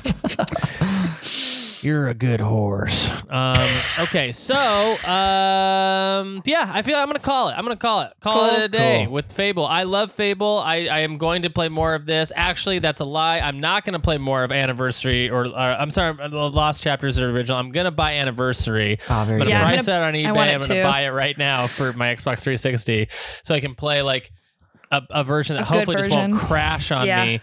You're a good horse. Um, okay, so um, yeah, I feel I'm gonna call it. I'm gonna call it. Call it a day cool. with Fable. I love Fable. I, I am going to play more of this. Actually, that's a lie. I'm not gonna play more of Anniversary or, or I'm sorry, the Lost Chapters or original. I'm gonna buy Anniversary. Very I'm gonna Yeah, I'm price that on eBay. I want I'm gonna too. buy it right now for my Xbox 360, so I can play like a, a version that A good hopefully just won't crash on Yeah. me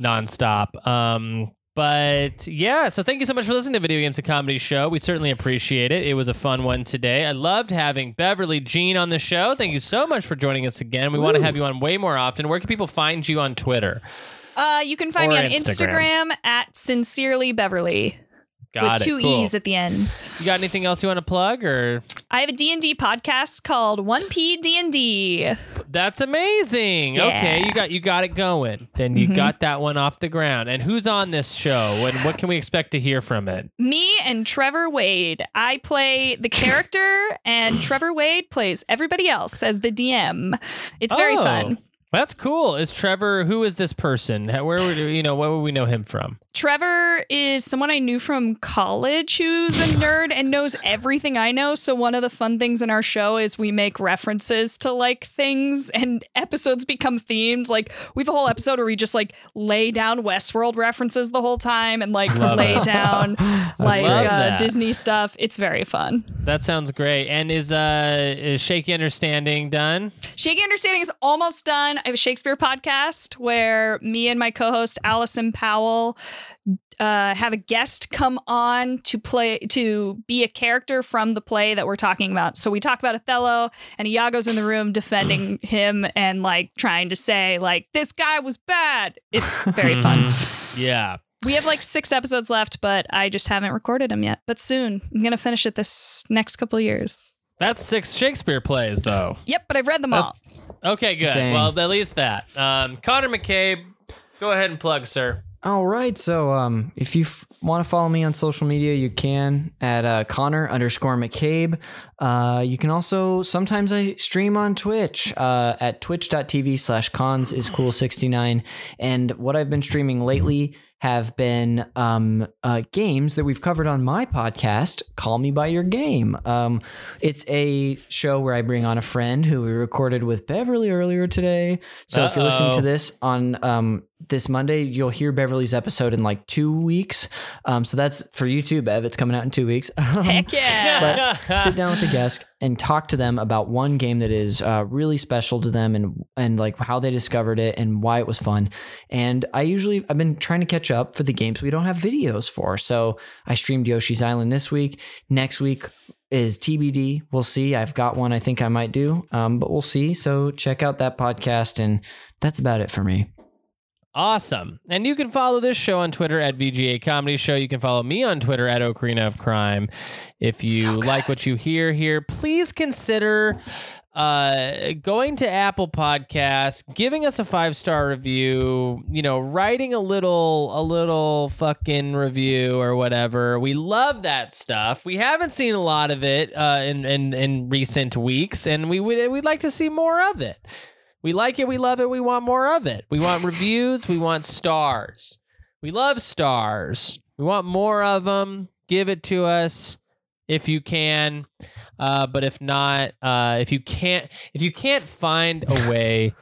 nonstop. Um, but yeah, so thank you so much for listening to Video Games and Comedy Show. We certainly appreciate it. It was a fun one today. I loved having Beverly Jean on the show. Thank you so much for joining us again. We want to have you on way more often. Where can people find you on Twitter? Uh, you can find Or me on Instagram. Instagram at sincerely Beverly Got with it. two Cool. e's at the end. You got anything else you want to plug or I have a D&D podcast called 1P D&D. That's amazing. Yeah. Okay, you got you got it going. Then you Mhm. got that one off the ground. And who's on this show? And what can we expect to hear from it? Me and Trevor Wade. I play the character and Trevor Wade plays everybody else as the DM. It's very Oh, fun. That's cool. Is Trevor? Who is this person? Where would you know? Where would we know him from? Trevor is someone I knew from college who's a nerd and knows everything I know. So one of the fun things in our show is we make references to like things and episodes become themed. Like we have a whole episode where we just like lay down Westworld references the whole time and like Love lay it. down like uh. Disney stuff. It's very fun. That sounds great. And is uh is Shaky Understanding done? Shaky Understanding is almost done. I have a Shakespeare podcast where me and my co-host Allison Powell uh, have a guest come on to play to be a character from the play that we're talking about. So we talk about Othello, and Iago's in the room defending him and like trying to say like this guy was bad. It's very fun. Yeah. We have like six episodes left, but I just haven't recorded them yet. But soon, I'm gonna finish it this next couple years. That's six Shakespeare plays though. Yep, but I've read them all. Okay, good. Dang. Well, at least that. Um, Connor McCabe, go ahead and plug, sir. All right. So, um, if you f- want to follow me on social media, you can at uh, Connor underscore McCabe. Uh, you can also sometimes I stream on Twitch uh, at twitch.tv slash cons is cool 69. And what I've been streaming lately have been um, uh, games that we've covered on my podcast, Call Me By Your Game. Um, it's a show where I bring on a friend who we recorded with Beverly earlier today. So if you're listening to this on um, this Monday, you'll hear Beverly's episode in like two weeks. Um, so that's for you too, Bev. It's coming out in two weeks. Heck yeah! but sit down with a guest and talk to them about one game that is uh, really special to them and and like how they discovered it and why it was fun. And I usually I've been trying to catch up for the games we don't have videos for. So I streamed Yoshi's Island this week. Next week is TBD. We'll see. I've got one I think I might do, um, but we'll see. So check out that podcast, and that's about it for me. Awesome. And you can follow this show on Twitter at VGA Comedy Show. You can follow me on Twitter at Ocarina of Crime. If you So like what you hear here, please consider uh going to Apple Podcasts, giving us a five-star review, you know, writing a little a little fucking review or whatever. We love that stuff. We haven't seen a lot of it uh in in, in recent weeks and we would we'd like to see more of it. We like it, we love it, we want more of it. We want reviews, we want stars. We love stars. We want more of them. Give it to us if you can. Uh, but if not, uh, if you can't, if you can't find a way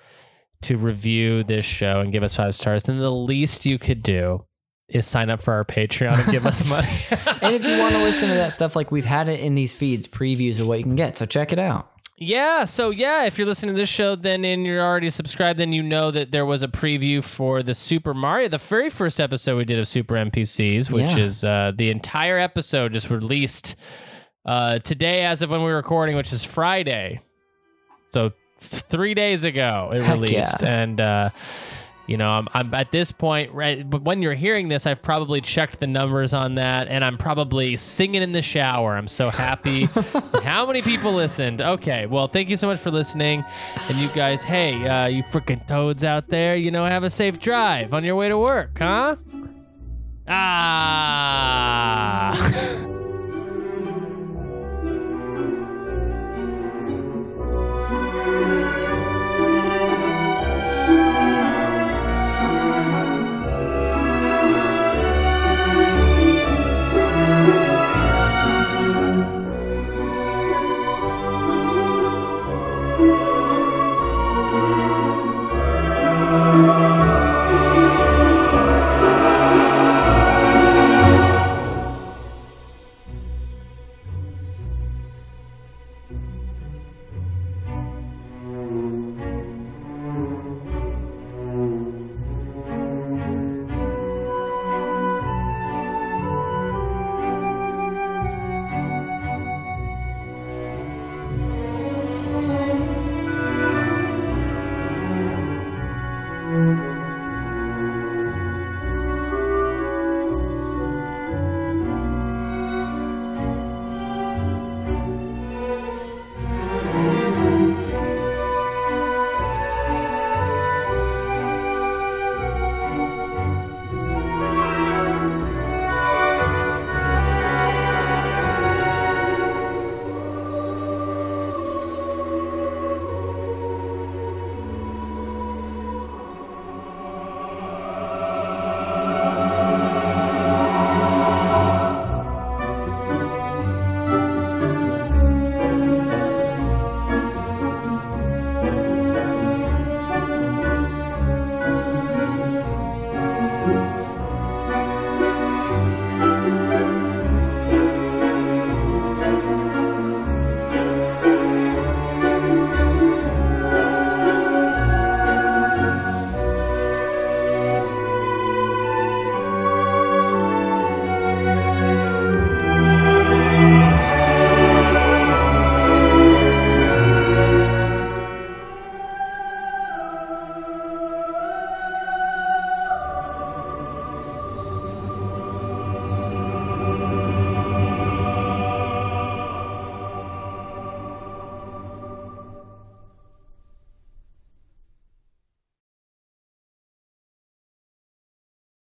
to review this show and give us five stars, then the least you could do is sign up for our Patreon and give us money. And if you want to listen to that stuff, like we've had it in these feeds, previews of what you can get. So check it out. Yeah, so yeah, if you're listening to this show, then and you're already subscribed, then you know that there was a preview for the Super Mario, the very first episode we did of Super NPCs, which Yeah. is uh, the entire episode just released uh, today, as of when we're recording, which is Friday. So th- three days ago it Heck released, yeah. and uh, you know, I'm, I'm at this point, right? But when you're hearing this, I've probably checked the numbers on that, and I'm probably singing in the shower. I'm so happy. How many people listened? Okay, well, thank you so much for listening. And you guys, hey, uh, you freaking toads out there, you know, have a safe drive on your way to work, huh? Ah.